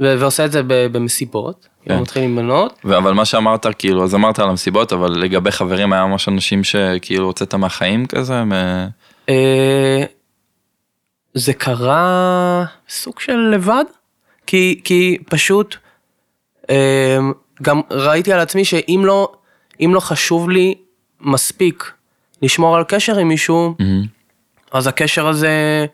[SPEAKER 2] ועושה את זה במסיבות כאילו
[SPEAKER 1] כן.
[SPEAKER 2] מתחיל עם בנות
[SPEAKER 1] אבל מה שאמרת, כאילו, אז אמרת על המסיבות, אבל לגבי חברים היה ממש אנשים שכאילו הוצאת מהחיים כזה, מ-
[SPEAKER 2] אה, זה קרה סוג של לבד כי כי פשוט אה, גם ראיתי על עצמי שאם לא אם לא חשוב לי מספיק לשמור על קשר עם מישהו
[SPEAKER 1] מהמם.
[SPEAKER 2] אז הקשר הזה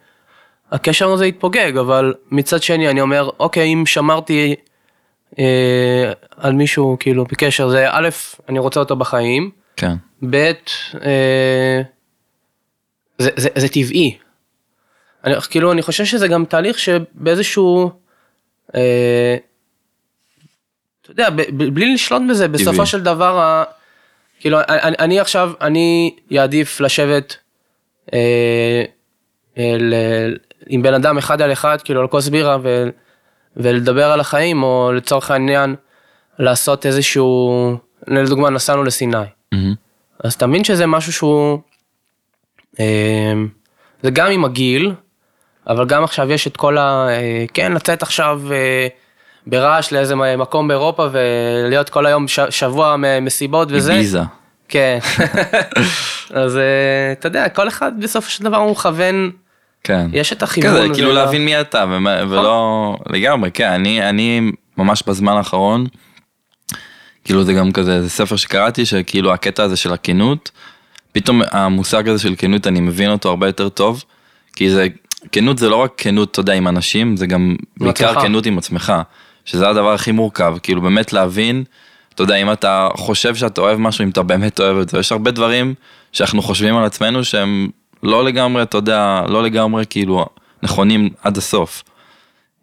[SPEAKER 2] הקשר הזה יתפוגג אבל מצד שני אני אומר אוקיי אם שמרתי אה, על מישהו כאילו בקשר זה א' אני רוצה אותו בחיים
[SPEAKER 1] כן,
[SPEAKER 2] ב' אה, זה, זה, זה טבעי. אני, כאילו אני חושב שזה גם תהליך שבאיזשהו אה, אתה יודע בלי לשלוט בזה בסופו. של דבר כאילו אני, אני עכשיו אני יעדיף לשבת אה, אה, עם בן אדם אחד על אחד כאילו על כוס בירה ו, ולדבר על החיים או לצורך העניין לעשות איזשהו לדוגמה נסענו לסיני. אז אתה מבין שזה משהו שהוא, אה, זה גם עם הגיל, אבל גם עכשיו יש את כל ה... אה, כן, לצאת עכשיו אה, ברעש לאיזה מקום באירופה ולהיות כל היום ש- שבוע מסיבות וזה.
[SPEAKER 1] איביזה.
[SPEAKER 2] כן. אז אה, אתה יודע, כל אחד בסופו של דבר הוא מכוון,
[SPEAKER 1] כן.
[SPEAKER 2] יש את החיוון
[SPEAKER 1] כזה. כאילו
[SPEAKER 2] לא-
[SPEAKER 1] להבין מי אתה, ומה- ולא, לגמרי, כן, אני, אני ממש בזמן האחרון, כאילו זה גם כזה, זה ספר שקראתי, שכאילו הקטע הזה של הכנות, פתאום המושג הזה של כנות, אני מבין אותו הרבה יותר טוב, כי זה, כנות זה לא רק כנות, אתה יודע, עם אנשים, זה גם בעיקר. כנות עם עצמך, שזה הדבר הכי מורכב, כאילו באמת להבין, אתה יודע, אם אתה חושב שאתה אוהב משהו, אם אתה באמת אוהב את זה, יש הרבה דברים שאנחנו חושבים על עצמנו שהם לא לגמרי, אתה יודע, לא לגמרי כאילו נכונים עד הסוף.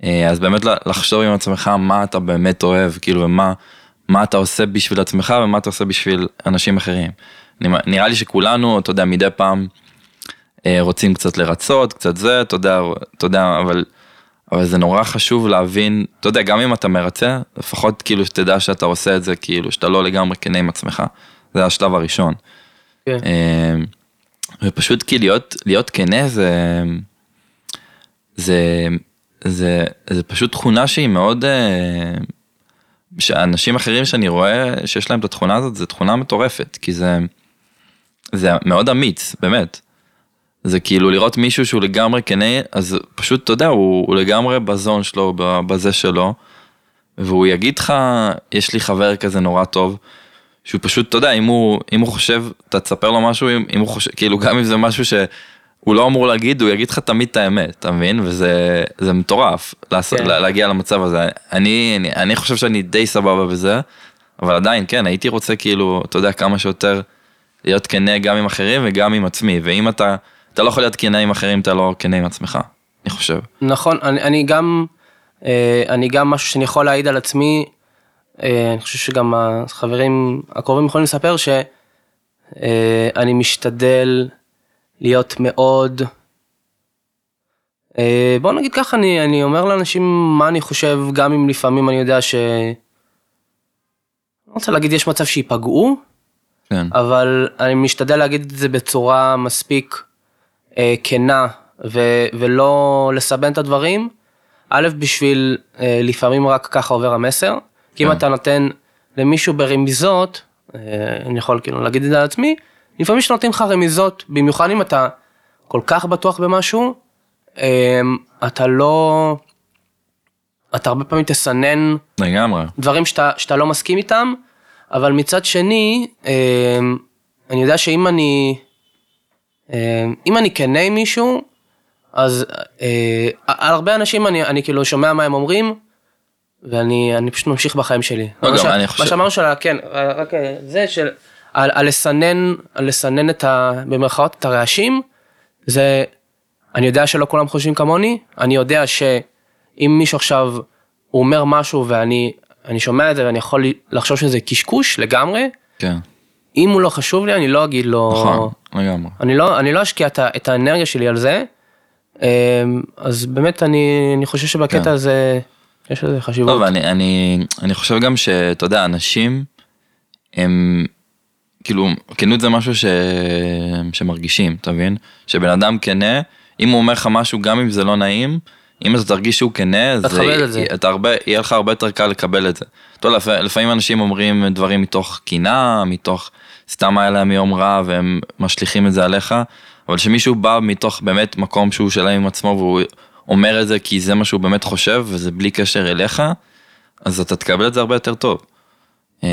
[SPEAKER 1] אה, אז באמת לחשוב עם עצמך מה אתה באמת אוהב, כאילו, ומה מה אתה עושה בשביל עצמך ומה אתה עושה בשביל אנשים אחרים. נראה לי שכולנו, אתה יודע, מדי פעם אה, רוצים קצת לרצות, קצת זה, אתה יודע, אתה יודע, אבל, אבל זה נורא חשוב להבין, אתה יודע, גם אם אתה מרצה, לפחות כאילו שתדע שאתה עושה את זה, כאילו, שאתה לא לגמרי כנה עם עצמך. זה השלב הראשון.
[SPEAKER 2] כן.
[SPEAKER 1] אה, ופשוט כי להיות, להיות כנה זה, זה, זה, זה פשוט תכונה שהיא מאוד, אה, שאנשים אחרים שאני רואה שיש להם את התכונה הזאת, זו תכונה מטורפת, כי זה, זה מאוד אמיץ, באמת. זה כאילו לראות מישהו שהוא לגמרי כנה, אז פשוט, אתה יודע, הוא, הוא לגמרי בזון שלו, בזה שלו, והוא יגיד לך, יש לי חבר כזה נורא טוב, שהוא פשוט, אתה יודע, אם הוא, אם הוא חושב, אתה תספר לו משהו, אם, אם הוא חושב, כאילו גם אם זה משהו שהוא לא אמור להגיד, הוא יגיד לך תמיד את האמת, אתה מבין? וזה זה מטורף, לעשות, כן. להגיע למצב הזה. אני, אני, אני חושב שאני די סבבה בזה, אבל עדיין, כן, הייתי רוצה כאילו, אתה יודע, כמה שיותר להיות כנה גם עם אחרים וגם עם עצמי, ואם אתה, אתה לא יכול להיות כנה עם אחרים, אתה לא כנה עם עצמך, אני חושב.
[SPEAKER 2] נכון, אני, אני גם, אה, אני גם משהו שאני יכול להעיד על עצמי, אה, אני חושב שגם החברים הקרובים יכולים לספר שאני אה, משתדל להיות מאוד, בוא נגיד ככה, אני, אני אומר לאנשים מה אני חושב, גם אם לפעמים אני יודע ש... לא רוצה להגיד יש מצב שייפגעו,
[SPEAKER 1] כן.
[SPEAKER 2] אבל אני משתדל להגיד את זה בצורה מספיק אה, כנה ו, ולא לסבן את הדברים. א', בשביל אה, לפעמים רק ככה עובר המסר. כי אם
[SPEAKER 1] כן.
[SPEAKER 2] אתה נותן למישהו ברמיזות, אה, אני יכול כאילו להגיד את זה על עצמי, לפעמים כשנותנים לך רמיזות, במיוחד אם אתה כל כך בטוח במשהו, אה, אתה לא, אתה הרבה פעמים תסנן
[SPEAKER 1] לגמרי.
[SPEAKER 2] דברים שאתה, שאתה לא מסכים איתם, אבל מצד שני, אה, אני יודע שאם אני, אם אני כנה עם מישהו, אז על הרבה אנשים אני, אני כאילו שומע מה הם אומרים, ואני אני פשוט ממשיך בחיים שלי.
[SPEAKER 1] לא, גם
[SPEAKER 2] ש-
[SPEAKER 1] אני חושב-
[SPEAKER 2] מה שאמרנו שלה, כן, רק אה, זה של, על, על לסנן, על לסנן את ה... במרכאות את הרעשים, זה, אני יודע שלא כולם חושבים כמוני, אני יודע שאם מישהו עכשיו, הוא אומר משהו ואני אני שומע את זה ואני יכול לחשוב שזה קשקוש לגמרי,
[SPEAKER 1] כן,
[SPEAKER 2] אם הוא לא חשוב לי, אני לא אגיד לו...
[SPEAKER 1] נכון, לגמרי.
[SPEAKER 2] אני לא, אני לא אשקיע את, את האנרגיה שלי על זה, אמ, אז באמת אני, אני חושב שבקטע
[SPEAKER 1] כן.
[SPEAKER 2] הזה יש לזה חשיבות.
[SPEAKER 1] טוב, אני, אני, אני חושב גם שאתה יודע, אנשים, הם, כאילו, כנות זה משהו ש, שמרגישים, אתה מבין? שבן אדם כנה, אם הוא אומר לך משהו, גם אם זה לא נעים, אם אתה תרגיש שהוא כנה,
[SPEAKER 2] אתה תכבד את זה.
[SPEAKER 1] אתה הרבה, יהיה לך הרבה יותר קל לקבל את זה. אתה יודע, לפ- לפעמים אנשים אומרים דברים מתוך קינה, מתוך סתם היה להם יום רע והם משליכים את זה עליך, אבל כשמישהו בא מתוך באמת מקום שהוא שלם עם עצמו והוא אומר את זה כי זה מה שהוא באמת חושב וזה בלי קשר אליך, אז אתה תקבל את זה הרבה יותר טוב. אה,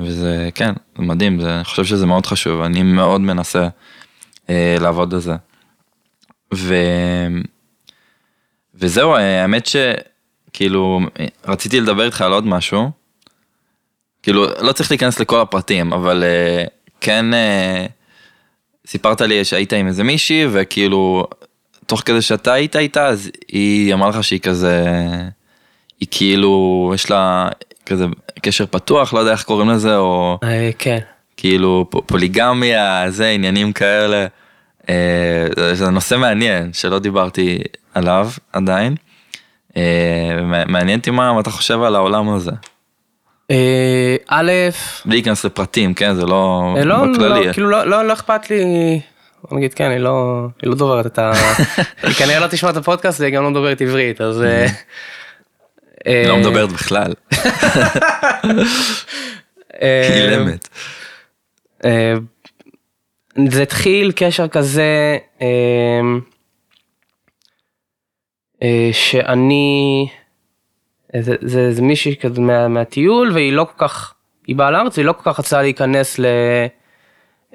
[SPEAKER 1] וזה, כן, זה מדהים, זה, אני חושב שזה מאוד חשוב, אני מאוד מנסה אה, לעבוד על זה. ו... וזהו, האמת שכאילו, רציתי לדבר איתך על עוד משהו. כאילו, לא צריך להיכנס לכל הפרטים, אבל אה, כן, אה, סיפרת לי שהיית עם איזה מישהי, וכאילו, תוך כדי שאתה היית איתה, אז היא אמרה לך שהיא כזה, היא כאילו, יש לה כזה קשר פתוח, לא יודע איך קוראים לזה, או
[SPEAKER 2] אה, כן.
[SPEAKER 1] כאילו פוליגמיה, זה, עניינים כאלה. זה- נושא מעניין שלא דיברתי עליו עדיין. מע- מעניין אותי מה מה אתה חושב על העולם הזה.
[SPEAKER 2] אה, א',
[SPEAKER 1] בלי להיכנס לפרטים, כן, זה לא
[SPEAKER 2] אה, לא,
[SPEAKER 1] בכללי.
[SPEAKER 2] לא, כאילו לא, לא, לא אכפת לי, בוא נגיד כן, היא לא, לא דוברת את ה... היא כנראה לא תשמע את הפודקאסט והיא גם לא מדברת עברית, אז...
[SPEAKER 1] היא לא
[SPEAKER 2] אה,
[SPEAKER 1] מדברת בכלל, אילמת.
[SPEAKER 2] זה התחיל קשר כזה שאני זה, זה, זה מישהי כזה מה, מהטיול והיא לא כל כך היא באה לארץ והיא לא כל כך רצתה להיכנס ל,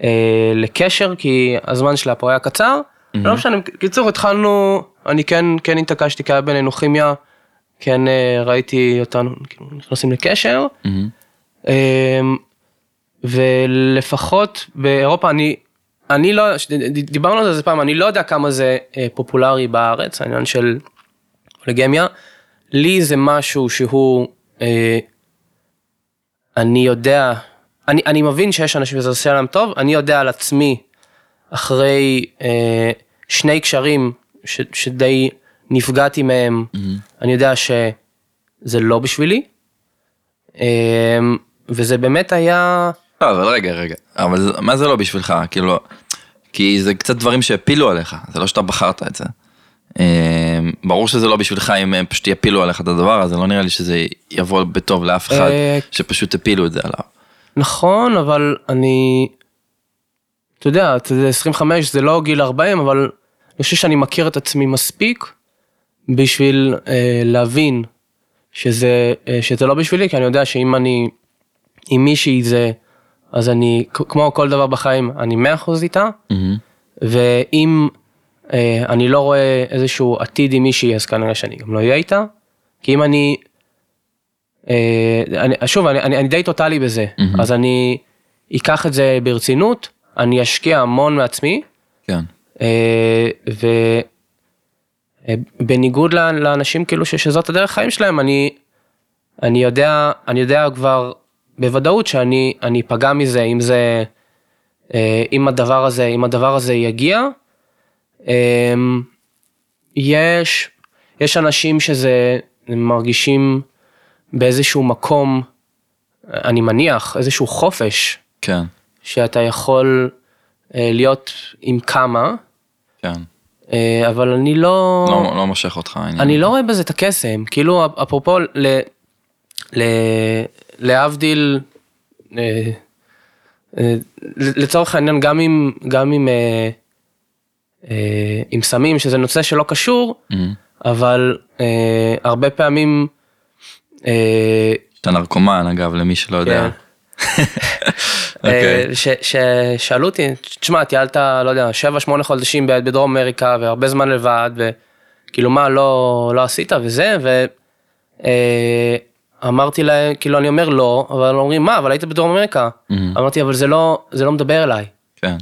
[SPEAKER 2] אה, לקשר כי הזמן שלה פה היה קצר. לא משנה, קיצור התחלנו, אני כן, כן התעקשתי כי היה בינינו כימיה, כן אה, ראיתי אותנו כאילו, נכנסים לקשר.
[SPEAKER 1] מהמם.
[SPEAKER 2] אמ, ולפחות באירופה אני אני לא דיברנו על זה פעם אני לא יודע כמה זה אה, פופולרי בארץ העניין של פוליגמיה לי זה משהו שהוא אה, אני יודע אני, אני מבין שיש אנשים שזה עושה להם טוב, אני יודע על עצמי, אחרי אה, שני קשרים ש, שדי נפגעתי מהם, mm-hmm. אני יודע שזה לא בשבילי, אה, וזה באמת היה...
[SPEAKER 1] לא, אבל רגע, רגע, אבל מה זה לא בשבילך? כאילו, כי זה קצת דברים שהפילו עליך, זה לא שאתה בחרת את זה. אה, ברור שזה לא בשבילך אם הם פשוט יפילו עליך את הדבר הזה, לא נראה לי שזה יבוא בטוב לאף אחד,
[SPEAKER 2] אה,
[SPEAKER 1] שפשוט הפילו את זה עליו.
[SPEAKER 2] נכון, אבל אני, אתה יודע, יודע, 25 זה לא גיל 40, אבל אני חושב שאני מכיר את עצמי מספיק בשביל אה, להבין שזה, אה, שזה לא בשבילי, כי אני יודע שאם אני, עם מישהי זה, אז אני, כמו כל דבר בחיים, אני 100% איתה, ואם אה, אני לא רואה איזשהו עתיד עם מישהי, אז כנראה שאני גם לא אהיה איתה, כי אם אני, אה, אני שוב, אני, אני, אני די טוטאלי בזה,
[SPEAKER 1] מהמם.
[SPEAKER 2] אז אני אקח את זה ברצינות, אני אשקיע המון מעצמי,
[SPEAKER 1] כן.
[SPEAKER 2] אה, ובניגוד לאנשים כאילו שזאת הדרך חיים שלהם, אני, אני יודע, אני יודע כבר בוודאות שאני אני אפגע מזה, אם זה, אה, אם הדבר הזה, אם הדבר הזה יגיע. אה, יש, יש אנשים שזה, מרגישים באיזשהו מקום, אני מניח, איזשהו חופש,
[SPEAKER 1] כן,
[SPEAKER 2] שאתה יכול אה, להיות עם כמה,
[SPEAKER 1] כן.
[SPEAKER 2] אה, אבל אני לא,
[SPEAKER 1] לא, לא מושך אותך העניין.
[SPEAKER 2] אני לא רואה בזה את הקסם, כאילו אפרופו ל, ל, להבדיל, אה, לצורך העניין גם עם, גם אה, עם סמים, שזה נושא שלא קשור,
[SPEAKER 1] מהמם.
[SPEAKER 2] אבל אה, הרבה פעמים, אה,
[SPEAKER 1] אתה נרקומן אגב, למי שלא יודע.
[SPEAKER 2] כן.
[SPEAKER 1] אוקיי.
[SPEAKER 2] אה, ש- ששאלו אותי, תשמע, טיילת, לא יודע, 7-8 חודשים בדרום אמריקה והרבה זמן לבד, וכאילו מה, לא, לא עשית וזה, ואמרתי להם, כאילו אני אומר לא, אבל אומרים, מה, אבל היית בדרום אמריקה.
[SPEAKER 1] מהמם.
[SPEAKER 2] אמרתי, אבל זה לא, זה לא מדבר אליי.
[SPEAKER 1] כן.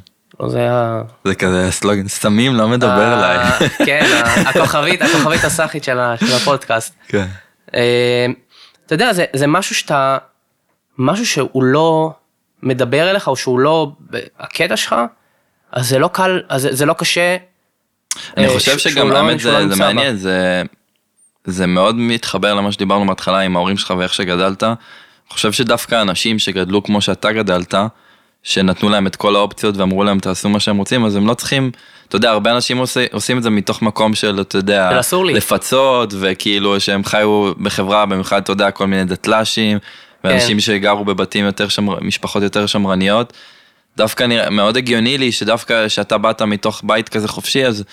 [SPEAKER 2] זה היה...
[SPEAKER 1] זה כזה סלוגן, סמים לא מדבר
[SPEAKER 2] ה-
[SPEAKER 1] אליי.
[SPEAKER 2] כן, הכוכבית, הכוכבית הסאחית של הפודקאסט.
[SPEAKER 1] כן.
[SPEAKER 2] אה, אתה יודע, זה, זה משהו שאתה, משהו שהוא לא מדבר אליך, או שהוא לא הקטע שלך, אז זה לא קל, אז זה, זה לא קשה.
[SPEAKER 1] אני
[SPEAKER 2] אה,
[SPEAKER 1] חושב שגם
[SPEAKER 2] לא-
[SPEAKER 1] האמת
[SPEAKER 2] לא
[SPEAKER 1] זה. מעניין, זה, זה מאוד מתחבר למה שדיברנו בהתחלה עם ההורים שלך ואיך שגדלת. אני חושב שדווקא אנשים שגדלו כמו שאתה גדלת, שנתנו להם את כל האופציות ואמרו להם תעשו מה שהם רוצים, אז הם לא צריכים, אתה יודע, הרבה אנשים עושה, עושים את זה מתוך מקום של, אתה יודע. לפצות, וכאילו שהם חיו בחברה, במיוחד, אתה יודע, כל מיני דתל"שים, ואנשים
[SPEAKER 2] כן.
[SPEAKER 1] שגרו בבתים יותר שמר, משפחות יותר שמרניות. דווקא נראה, מאוד הגיוני לי שדווקא שאתה באת מתוך בית כזה חופשי, אז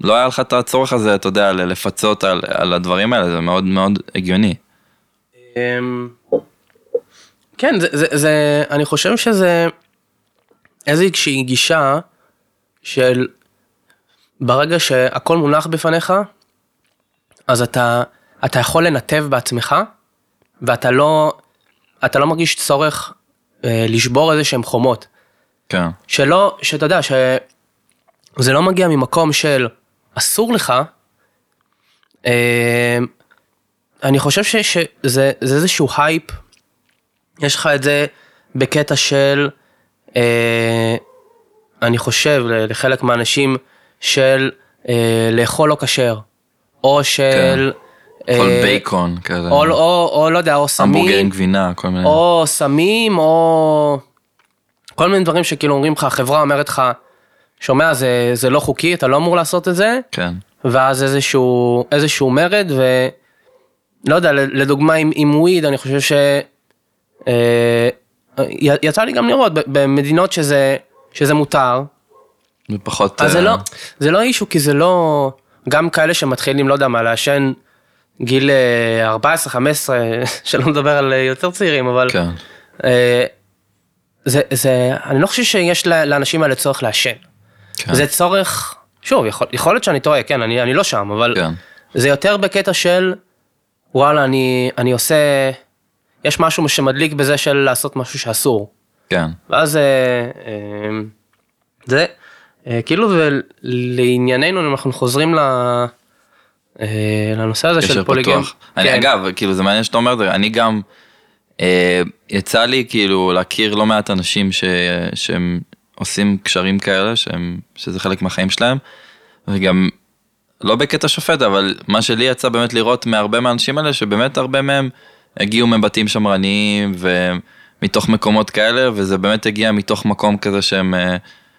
[SPEAKER 1] לא היה לך את הצורך הזה, אתה יודע, לפצות על, על הדברים האלה, זה מאוד מאוד הגיוני.
[SPEAKER 2] אמ, כן, זה, זה, זה, אני חושב שזה איזושהי גישה של ברגע שהכל מונח בפניך, אז אתה, אתה יכול לנתב בעצמך, ואתה לא, אתה לא מרגיש צורך אה, לשבור איזה שהם חומות.
[SPEAKER 1] כן,
[SPEAKER 2] שלא, שאתה יודע, שזה לא מגיע ממקום של אסור לך, אה, אני חושב ש- שזה זה איזשהו הייפ, יש לך את זה בקטע של, אני חושב, לחלק מהאנשים, של אה, לאכול לא כשר, או של...
[SPEAKER 1] כל
[SPEAKER 2] אה,
[SPEAKER 1] בייקון כזה,
[SPEAKER 2] או, או, או לא יודע, או סמים,
[SPEAKER 1] גבינה, כל מיני,
[SPEAKER 2] או סמים, או כל מיני דברים שכאילו אומרים לך, החברה אומרת לך, שומע, זה, זה לא חוקי, אתה לא אמור לעשות את זה,
[SPEAKER 1] כן,
[SPEAKER 2] ואז איזשהו, איזשהו מרד, ולא יודע, לדוגמה עם, עם וויד, אני חושב ש... אה, יצא לי גם לראות במדינות שזה, שזה מותר,
[SPEAKER 1] ופחות,
[SPEAKER 2] אז זה
[SPEAKER 1] אה,
[SPEAKER 2] לא, זה לא אישו, כי זה לא, גם כאלה שמתחילים, לא יודע מה, לעשן גיל אה, 14, 15, שלא מדבר על אה, יותר צעירים, אבל
[SPEAKER 1] כן,
[SPEAKER 2] אה, זה, זה, אני לא חושב שיש לאנשים האלה צורך לעשן.
[SPEAKER 1] כן,
[SPEAKER 2] זה צורך, שוב, יכול, יכול להיות שאני טועה, כן, אני, אני לא שם, אבל
[SPEAKER 1] כן,
[SPEAKER 2] זה יותר בקטע של, וואלה, אני, אני עושה, יש משהו שמדליק בזה של לעשות משהו שאסור.
[SPEAKER 1] כן,
[SPEAKER 2] ואז אה, אה, זה, אה, כאילו ולענייננו, אנחנו חוזרים ל, אה, לנושא הזה של פוליגם.
[SPEAKER 1] אני
[SPEAKER 2] כן.
[SPEAKER 1] אגב, כאילו זה מעניין שאתה אומר את זה, אני גם אה, יצא לי כאילו להכיר לא מעט אנשים ש, שהם עושים קשרים כאלה, שהם, שזה חלק מהחיים שלהם, וגם לא בקטע שופט, אבל מה שלי יצא באמת לראות מהרבה מהאנשים האלה, שבאמת הרבה מהם הגיעו מבתים שמרניים ומתוך מקומות כאלה, וזה באמת הגיע מתוך מקום כזה שהם, אה,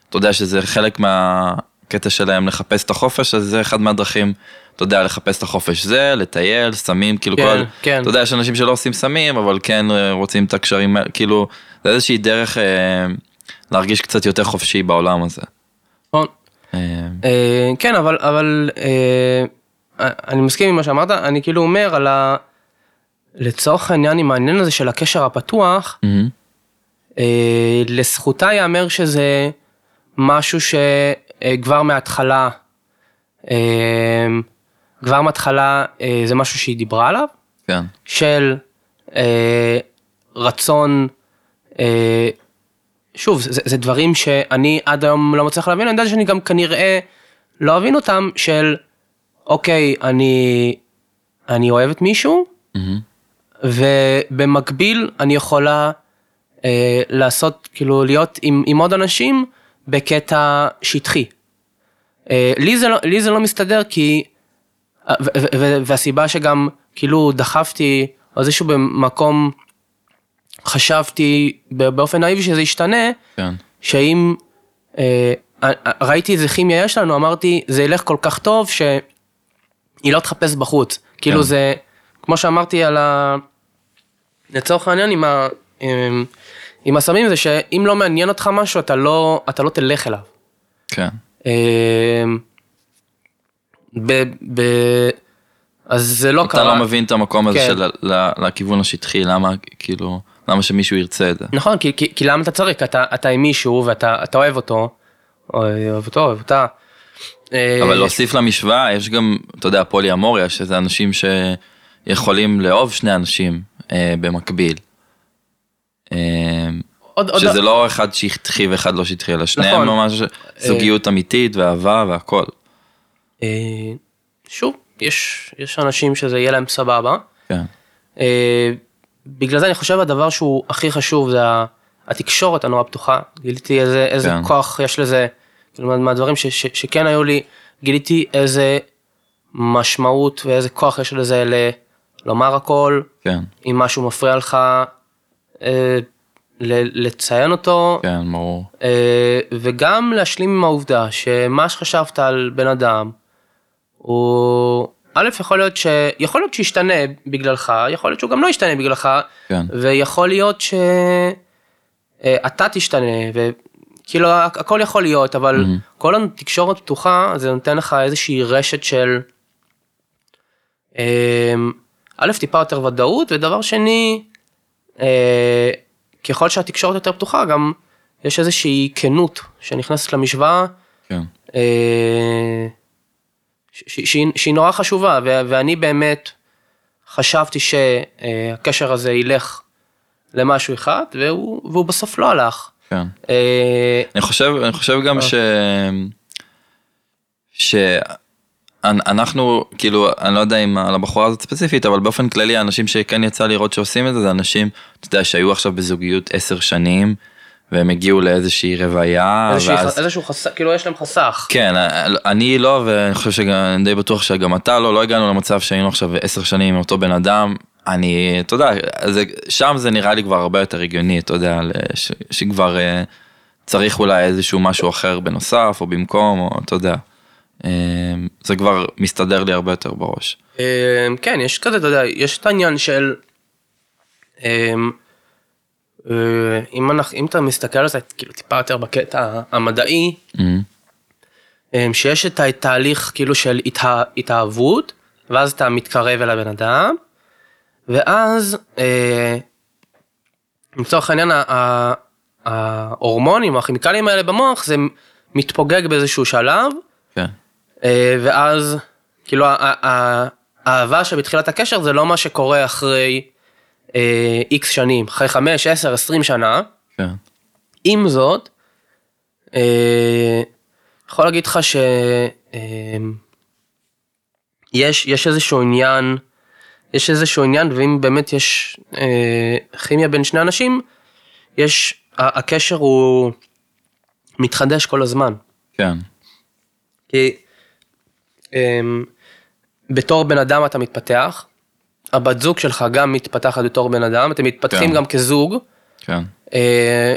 [SPEAKER 1] אתה יודע שזה חלק מהקטע שלהם לחפש את החופש, אז זה אחד מהדרכים, אתה יודע, לחפש את החופש זה, לטייל, סמים, כאילו
[SPEAKER 2] כן,
[SPEAKER 1] כל,
[SPEAKER 2] כן.
[SPEAKER 1] אתה יודע, יש אנשים שלא עושים סמים, אבל כן אה, רוצים את הקשרים, האלה, כאילו, זה איזושהי דרך אה, להרגיש קצת יותר חופשי בעולם הזה.
[SPEAKER 2] נכון.
[SPEAKER 1] אה,
[SPEAKER 2] אה, כן, אבל, אבל אה, אני מסכים עם מה שאמרת, אני כאילו אומר על ה... לצורך העניין עם העניין הזה של הקשר הפתוח,
[SPEAKER 1] מהמם.
[SPEAKER 2] אה, לזכותה ייאמר שזה משהו שכבר מההתחלה, אה, כבר מההתחלה אה, זה משהו שהיא דיברה עליו,
[SPEAKER 1] כן,
[SPEAKER 2] של אה, רצון, אה, שוב, זה, זה דברים שאני עד היום לא מצליח להבין, אני יודע שאני גם כנראה לא אבין אותם, של אוקיי, אני, אני אוהבת מישהו,
[SPEAKER 1] מהמם.
[SPEAKER 2] ובמקביל אני יכולה אה, לעשות, כאילו להיות עם, עם עוד אנשים בקטע שטחי. אה, לי, זה לא, לי זה לא מסתדר כי, ו, ו, ו, והסיבה שגם כאילו דחפתי או איזשהו במקום חשבתי באופן נאיבי שזה ישתנה,
[SPEAKER 1] כן,
[SPEAKER 2] שאם אה, ראיתי איזה כימיה יש לנו, אמרתי זה ילך כל כך טוב שהיא לא תחפש בחוץ. כאילו
[SPEAKER 1] כן.
[SPEAKER 2] זה, כמו שאמרתי על ה... לצורך העניין עם, ה... עם, עם הסמים זה שאם לא מעניין אותך משהו אתה לא, אתה לא תלך אליו.
[SPEAKER 1] כן,
[SPEAKER 2] אה, ב, ב... אז זה לא
[SPEAKER 1] אתה
[SPEAKER 2] קרה.
[SPEAKER 1] לא מבין את המקום הזה
[SPEAKER 2] כן.
[SPEAKER 1] של לכיוון השטחי, למה, כאילו, למה שמישהו ירצה את זה.
[SPEAKER 2] נכון, כי, כי, כי למה אתה צריך? אתה, אתה עם מישהו ואתה אתה אוהב אותו, או אוהב אותו, אוהב אותה. אה,
[SPEAKER 1] אבל להוסיף למשוואה, יש גם, אתה יודע, פולי אמוריה, שזה אנשים שיכולים לאהוב שני אנשים אה, במקביל. אה,
[SPEAKER 2] עוד, עוד,
[SPEAKER 1] שזה לא אחד שטחי ואחד לא שטחי, אלא שניהם
[SPEAKER 2] נכון.
[SPEAKER 1] ממש זוגיות אמיתית ואהבה והכל.
[SPEAKER 2] אה, שוב, יש, יש אנשים שזה יהיה להם סבבה.
[SPEAKER 1] כן,
[SPEAKER 2] אה, בגלל זה אני חושב הדבר שהוא הכי חשוב זה התקשורת הנורא פתוחה. גיליתי איזה, איזה
[SPEAKER 1] כן.
[SPEAKER 2] כוח יש לזה, כאילו מה- מהדברים ש, ש, שכן היו לי, גיליתי איזה משמעות ואיזה כוח יש לזה. לומר הכל,
[SPEAKER 1] כן,
[SPEAKER 2] אם משהו מפריע לך, אה, ל- לציין אותו,
[SPEAKER 1] כן, ברור.
[SPEAKER 2] אה, וגם להשלים עם העובדה שמה שחשבת על בן אדם, הוא א', יכול להיות, ש... יכול להיות שישתנה בגללך, יכול להיות שהוא גם לא ישתנה בגללך,
[SPEAKER 1] כן.
[SPEAKER 2] ויכול להיות שאתה תשתנה, וכאילו הכ- הכל יכול להיות, אבל
[SPEAKER 1] Mhm.
[SPEAKER 2] כל התקשורת פתוחה, זה נותן לך איזושהי רשת של, אמ, א', טיפה יותר ודאות, ודבר שני, אה, ככל שהתקשורת יותר פתוחה, גם יש איזושהי כנות שנכנסת למשוואה,
[SPEAKER 1] כן,
[SPEAKER 2] אה, ש- ש- שהיא, נורא חשובה, ואני באמת חשבתי שהקשר הזה ילך למשהו אחד, והוא, והוא בסוף לא הלך.
[SPEAKER 1] כן.
[SPEAKER 2] אה,
[SPEAKER 1] אני חושב, אני חושב גם ש... שאנחנו, כאילו, אני לא יודע אם על הבחורה הזאת ספציפית, אבל באופן כללי, האנשים שכן יצא לראות שעושים את זה, זה אנשים, אתה יודע, שהיו עכשיו בזוגיות עשר שנים, והם הגיעו לאיזושהי רוויה,
[SPEAKER 2] איזושהי,
[SPEAKER 1] ואז...
[SPEAKER 2] איזשהו חסך, כאילו יש להם חסך.
[SPEAKER 1] כן, אני לא, ואני חושב שגם, אני די בטוח שגם אתה לא, לא הגענו למצב שהיינו עכשיו עשר שנים עם אותו בן אדם. אני, אתה יודע, זה, שם זה נראה לי כבר הרבה יותר הגיוני, אתה יודע, ש, שכבר אה, צריך אולי איזשהו משהו אחר בנוסף, או במקום, או אתה יודע. אה, זה כבר מסתדר לי הרבה יותר בראש.
[SPEAKER 2] אה, כן, יש כזה, אתה יודע, יש את העניין של... אה, אם, אנחנו, אם אתה מסתכל על זה כאילו טיפה יותר בקטע המדעי,
[SPEAKER 1] אה,
[SPEAKER 2] שיש את התהליך כאילו של התא, התאהבות, ואז אתה מתקרב אל הבן אדם, ואז לצורך העניין ההורמונים או הכימיקלים האלה במוח זה מתפוגג באיזשהו שלב,
[SPEAKER 1] כן,
[SPEAKER 2] ואז כאילו האהבה שבתחילת הקשר זה לא מה שקורה אחרי איקס שנים, אחרי 5, 10, 20 שנה.
[SPEAKER 1] כן,
[SPEAKER 2] עם זאת, אה, יכול להגיד לך שיש יש איזשהו עניין יש איזשהו עניין, ואם באמת יש אה, כימיה בין שני אנשים, יש, הקשר הוא מתחדש כל הזמן.
[SPEAKER 1] כן,
[SPEAKER 2] כי אה, בתור בן אדם אתה מתפתח, הבת זוג שלך גם מתפתחת בתור בן אדם, אתם מתפתחים
[SPEAKER 1] כן.
[SPEAKER 2] גם כזוג,
[SPEAKER 1] כן,
[SPEAKER 2] אה,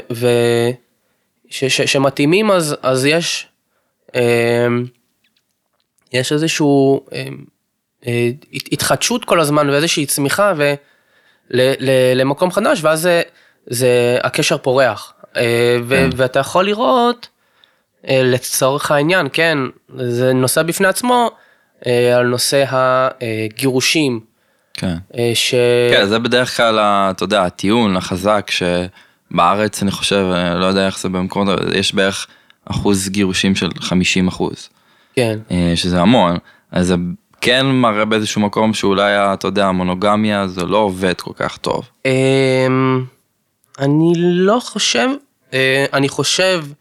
[SPEAKER 2] ושמתאימים אז, אז יש, אה, יש איזשהו אה, אה, הת- התחדשות כל הזמן ואיזושהי צמיחה למקום חדש ואז זה, זה הקשר פורח. אה, ו,
[SPEAKER 1] כן.
[SPEAKER 2] ואתה יכול לראות לצורך העניין, כן, זה נושא בפני עצמו, אה, על נושא הגירושים,
[SPEAKER 1] כן.
[SPEAKER 2] אה, ש...
[SPEAKER 1] כן, זה בדרך כלל, אתה יודע, הטיעון החזק שבארץ, אני חושב, אה, לא יודע איך זה במקומות, אבל יש בערך אחוז גירושים של 50 אחוז,
[SPEAKER 2] כן.
[SPEAKER 1] אה, שזה המון, אז זה כן מראה באיזשהו מקום שאולי, אתה יודע, המונוגמיה זה לא עובד כל כך טוב.
[SPEAKER 2] אמ, אני לא חושב, אה, אני חושב, אה,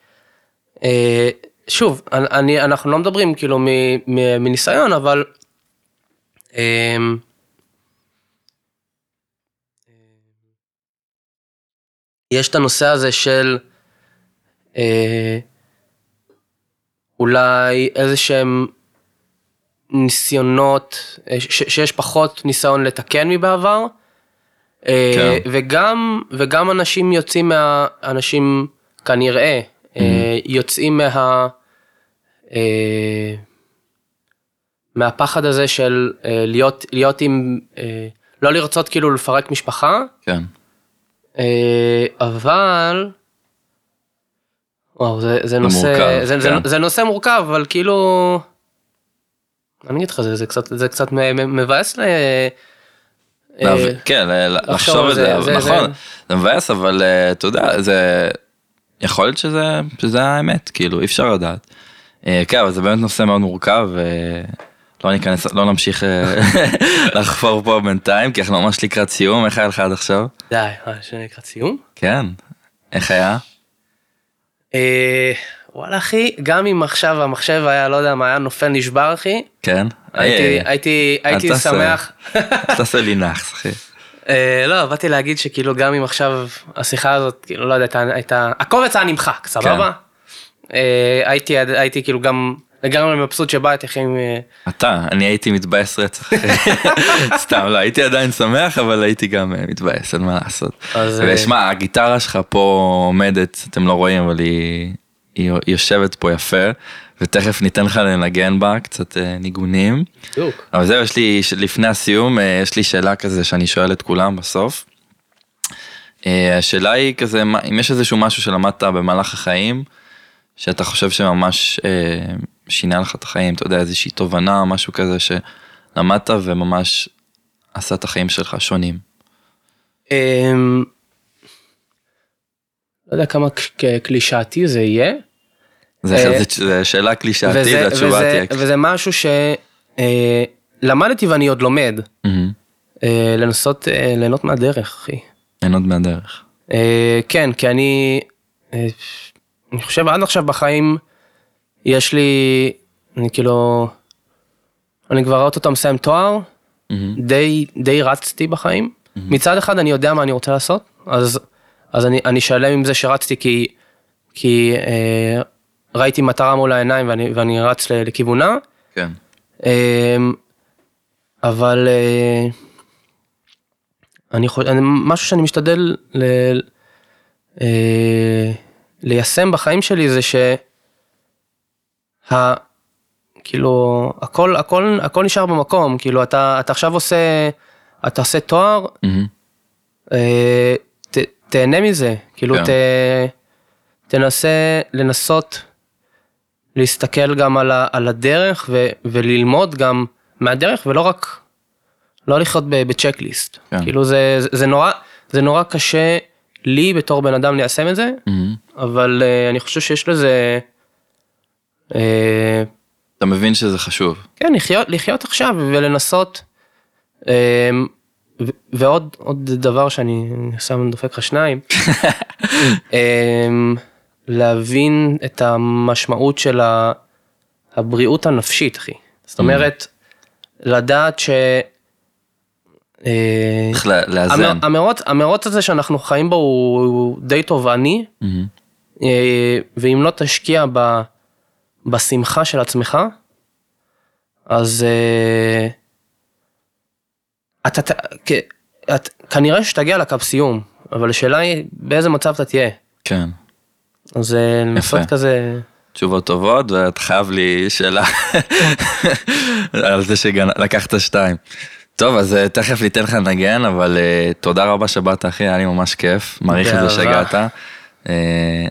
[SPEAKER 2] שוב, אני, אנחנו לא מדברים כאילו מ, מ, מניסיון, אבל אמ, יש את הנושא הזה של אה, אולי איזה שהם ניסיונות, אה, ש, שיש פחות ניסיון לתקן מבעבר. אה,
[SPEAKER 1] כן.
[SPEAKER 2] וגם וגם אנשים יוצאים מה אנשים כנראה אה, יוצאים מה אה, מהפחד הזה של אה, להיות להיות עם אה, לא לרצות כאילו לפרק משפחה.
[SPEAKER 1] כן,
[SPEAKER 2] אה, אבל וואו, זה, זה נושא
[SPEAKER 1] מורכב,
[SPEAKER 2] זה, זה,
[SPEAKER 1] כן.
[SPEAKER 2] זה נושא מורכב אבל כאילו אני אגיד לך זה, זה קצת זה קצת מבאס ל... אה,
[SPEAKER 1] כן,
[SPEAKER 2] לחשוב על זה,
[SPEAKER 1] זה,
[SPEAKER 2] זה-
[SPEAKER 1] נכון,
[SPEAKER 2] זה-
[SPEAKER 1] זה מבאס, אבל אה, אתה יודע, זה, יכול להיות שזה שזה האמת, כאילו, אי אפשר לדעת. אה, כן, אבל זה באמת נושא מאוד מורכב, ולא ניכנס, לא נמשיך אה, לחפור פה בינתיים, כי אנחנו ממש לקראת סיום, איך היה לך עד עכשיו?
[SPEAKER 2] די, מה, שנקרא סיום?
[SPEAKER 1] כן, איך היה?
[SPEAKER 2] אה, וואלה אחי, גם אם עכשיו המחשב היה, לא יודע מה, היה נופל נשבר אחי,
[SPEAKER 1] כן?
[SPEAKER 2] הייתי,
[SPEAKER 1] אה,
[SPEAKER 2] הייתי, הייתי. שמח.
[SPEAKER 1] אל תעשה לי נאחס, אחי.
[SPEAKER 2] אה, לא, באתי להגיד שכאילו גם אם עכשיו השיחה הזאת, כאילו, לא יודע, הייתה- הקובץ היה נמחק, סבבה? אה, הייתי, כאילו גם לגמרי מבסוט שבאתי אחי, עם, אה,
[SPEAKER 1] אתה, אני הייתי מתבאס רצח. סתם, לא, הייתי עדיין שמח, אבל הייתי גם מתבאס, אין מה לעשות. ושמע, הגיטרה שלך פה עומדת, אתם לא רואים, אבל היא יושבת פה יפה, ותכף ניתן לך לנגן בה קצת אה, ניגונים.
[SPEAKER 2] בדיוק.
[SPEAKER 1] אבל זהו, יש לי, לפני הסיום, אה, יש לי שאלה כזה שאני שואל את כולם בסוף. אה, השאלה היא כזה, אם יש איזשהו משהו שלמדת במהלך החיים, שאתה חושב שממש שינה לך את החיים, אתה יודע, איזושהי תובנה, משהו כזה שלמדת וממש עשה את החיים שלך שונים.
[SPEAKER 2] אמ, לא יודע כמה קלישאתי זה יהיה.
[SPEAKER 1] זה,
[SPEAKER 2] אה,
[SPEAKER 1] זה, שאלה קלישאתית,
[SPEAKER 2] וזה,
[SPEAKER 1] תהיה...
[SPEAKER 2] וזה משהו שלמדתי ואני עוד לומד. אה, לנסות אה, ליהנות מהדרך אחי.
[SPEAKER 1] עוד מהדרך.
[SPEAKER 2] אה, כן כי אני אה, אני חושב עד עכשיו בחיים יש לי אני כאילו אני כבר אוטוטו מסיים תואר. די די רצתי בחיים מצד אחד אני יודע מה אני רוצה לעשות אז אז אני אני שלם עם זה שרצתי כי כי אה, ראיתי מטרה מול העיניים ואני ואני רץ לכיוונה.
[SPEAKER 1] כן.
[SPEAKER 2] אמ, אבל אה, אני חושב, משהו שאני משתדל ל, אה, ליישם בחיים שלי זה ש... ה, כאילו הכל הכל הכל נשאר במקום כאילו אתה אתה עכשיו עושה אתה עושה תואר
[SPEAKER 1] מהמם.
[SPEAKER 2] אה, ת, תהנה מזה כאילו
[SPEAKER 1] כן.
[SPEAKER 2] ת, תנסה לנסות להסתכל גם על, ה, על הדרך ו, וללמוד גם מהדרך ולא רק לא לחיות בצ'קליסט
[SPEAKER 1] כן.
[SPEAKER 2] כאילו זה, זה זה נורא זה נורא קשה לי בתור בן אדם ליישם את זה
[SPEAKER 1] מהמם.
[SPEAKER 2] אבל uh, אני חושב שיש לזה uh,
[SPEAKER 1] אתה מבין שזה חשוב.
[SPEAKER 2] כן לחיות לחיות עכשיו ולנסות אה, ו- ועוד עוד דבר שאני שם דופק לך שניים אה, להבין את המשמעות של הבריאות הנפשית אחי זאת אומרת לדעת אה,
[SPEAKER 1] צריך לה- לאזן.
[SPEAKER 2] המר- המרוץ, המרוץ הזה שאנחנו חיים בו הוא, די תובעני,
[SPEAKER 1] מהמם.
[SPEAKER 2] אה, ואם לא תשקיע ב, בשמחה של עצמך, אז אה, אתה, את, כנראה שתגיע לקפסיום, אבל השאלה היא באיזה מצב אתה תהיה.
[SPEAKER 1] כן.
[SPEAKER 2] אז לנסות כזה,
[SPEAKER 1] תשובות טובות, ואתה חייב לי שאלה על זה שלקחת שתיים. טוב, אז אה, תכף ניתן לך לנגן, אבל אה, תודה רבה שבאת אחי, היה לי ממש כיף, מעריך את זה. שהגעת. אה,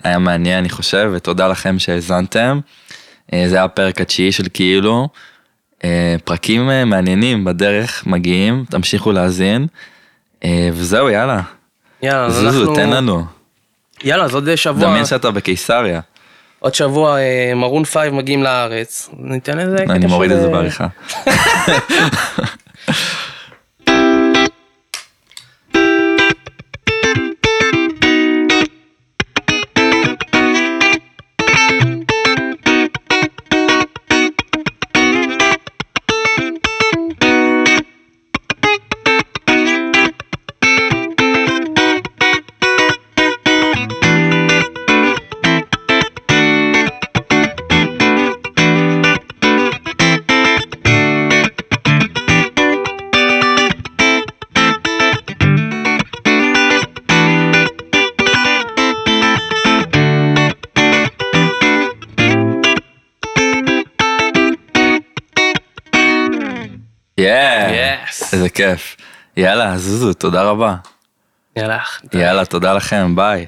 [SPEAKER 1] היה מעניין אני חושב, ותודה לכם שהאזנתם. אה, זה היה הפרק התשיעי של כאילו. אה, פרקים אה, מעניינים בדרך, מגיעים, תמשיכו להאזין. אה, וזהו, יאללה.
[SPEAKER 2] יאללה,
[SPEAKER 1] זוזו,
[SPEAKER 2] אנחנו,
[SPEAKER 1] תן לנו.
[SPEAKER 2] יאללה, אז עוד שבוע,
[SPEAKER 1] דמיין שאתה בקיסריה.
[SPEAKER 2] עוד שבוע אה, מרון פייב מגיעים לארץ, ניתן קטע
[SPEAKER 1] אני מוריד את זה
[SPEAKER 2] אה,
[SPEAKER 1] בעריכה. כיף. יאללה, זוזו, תודה רבה.
[SPEAKER 2] יאללה.
[SPEAKER 1] יאללה, תודה לכם, ביי.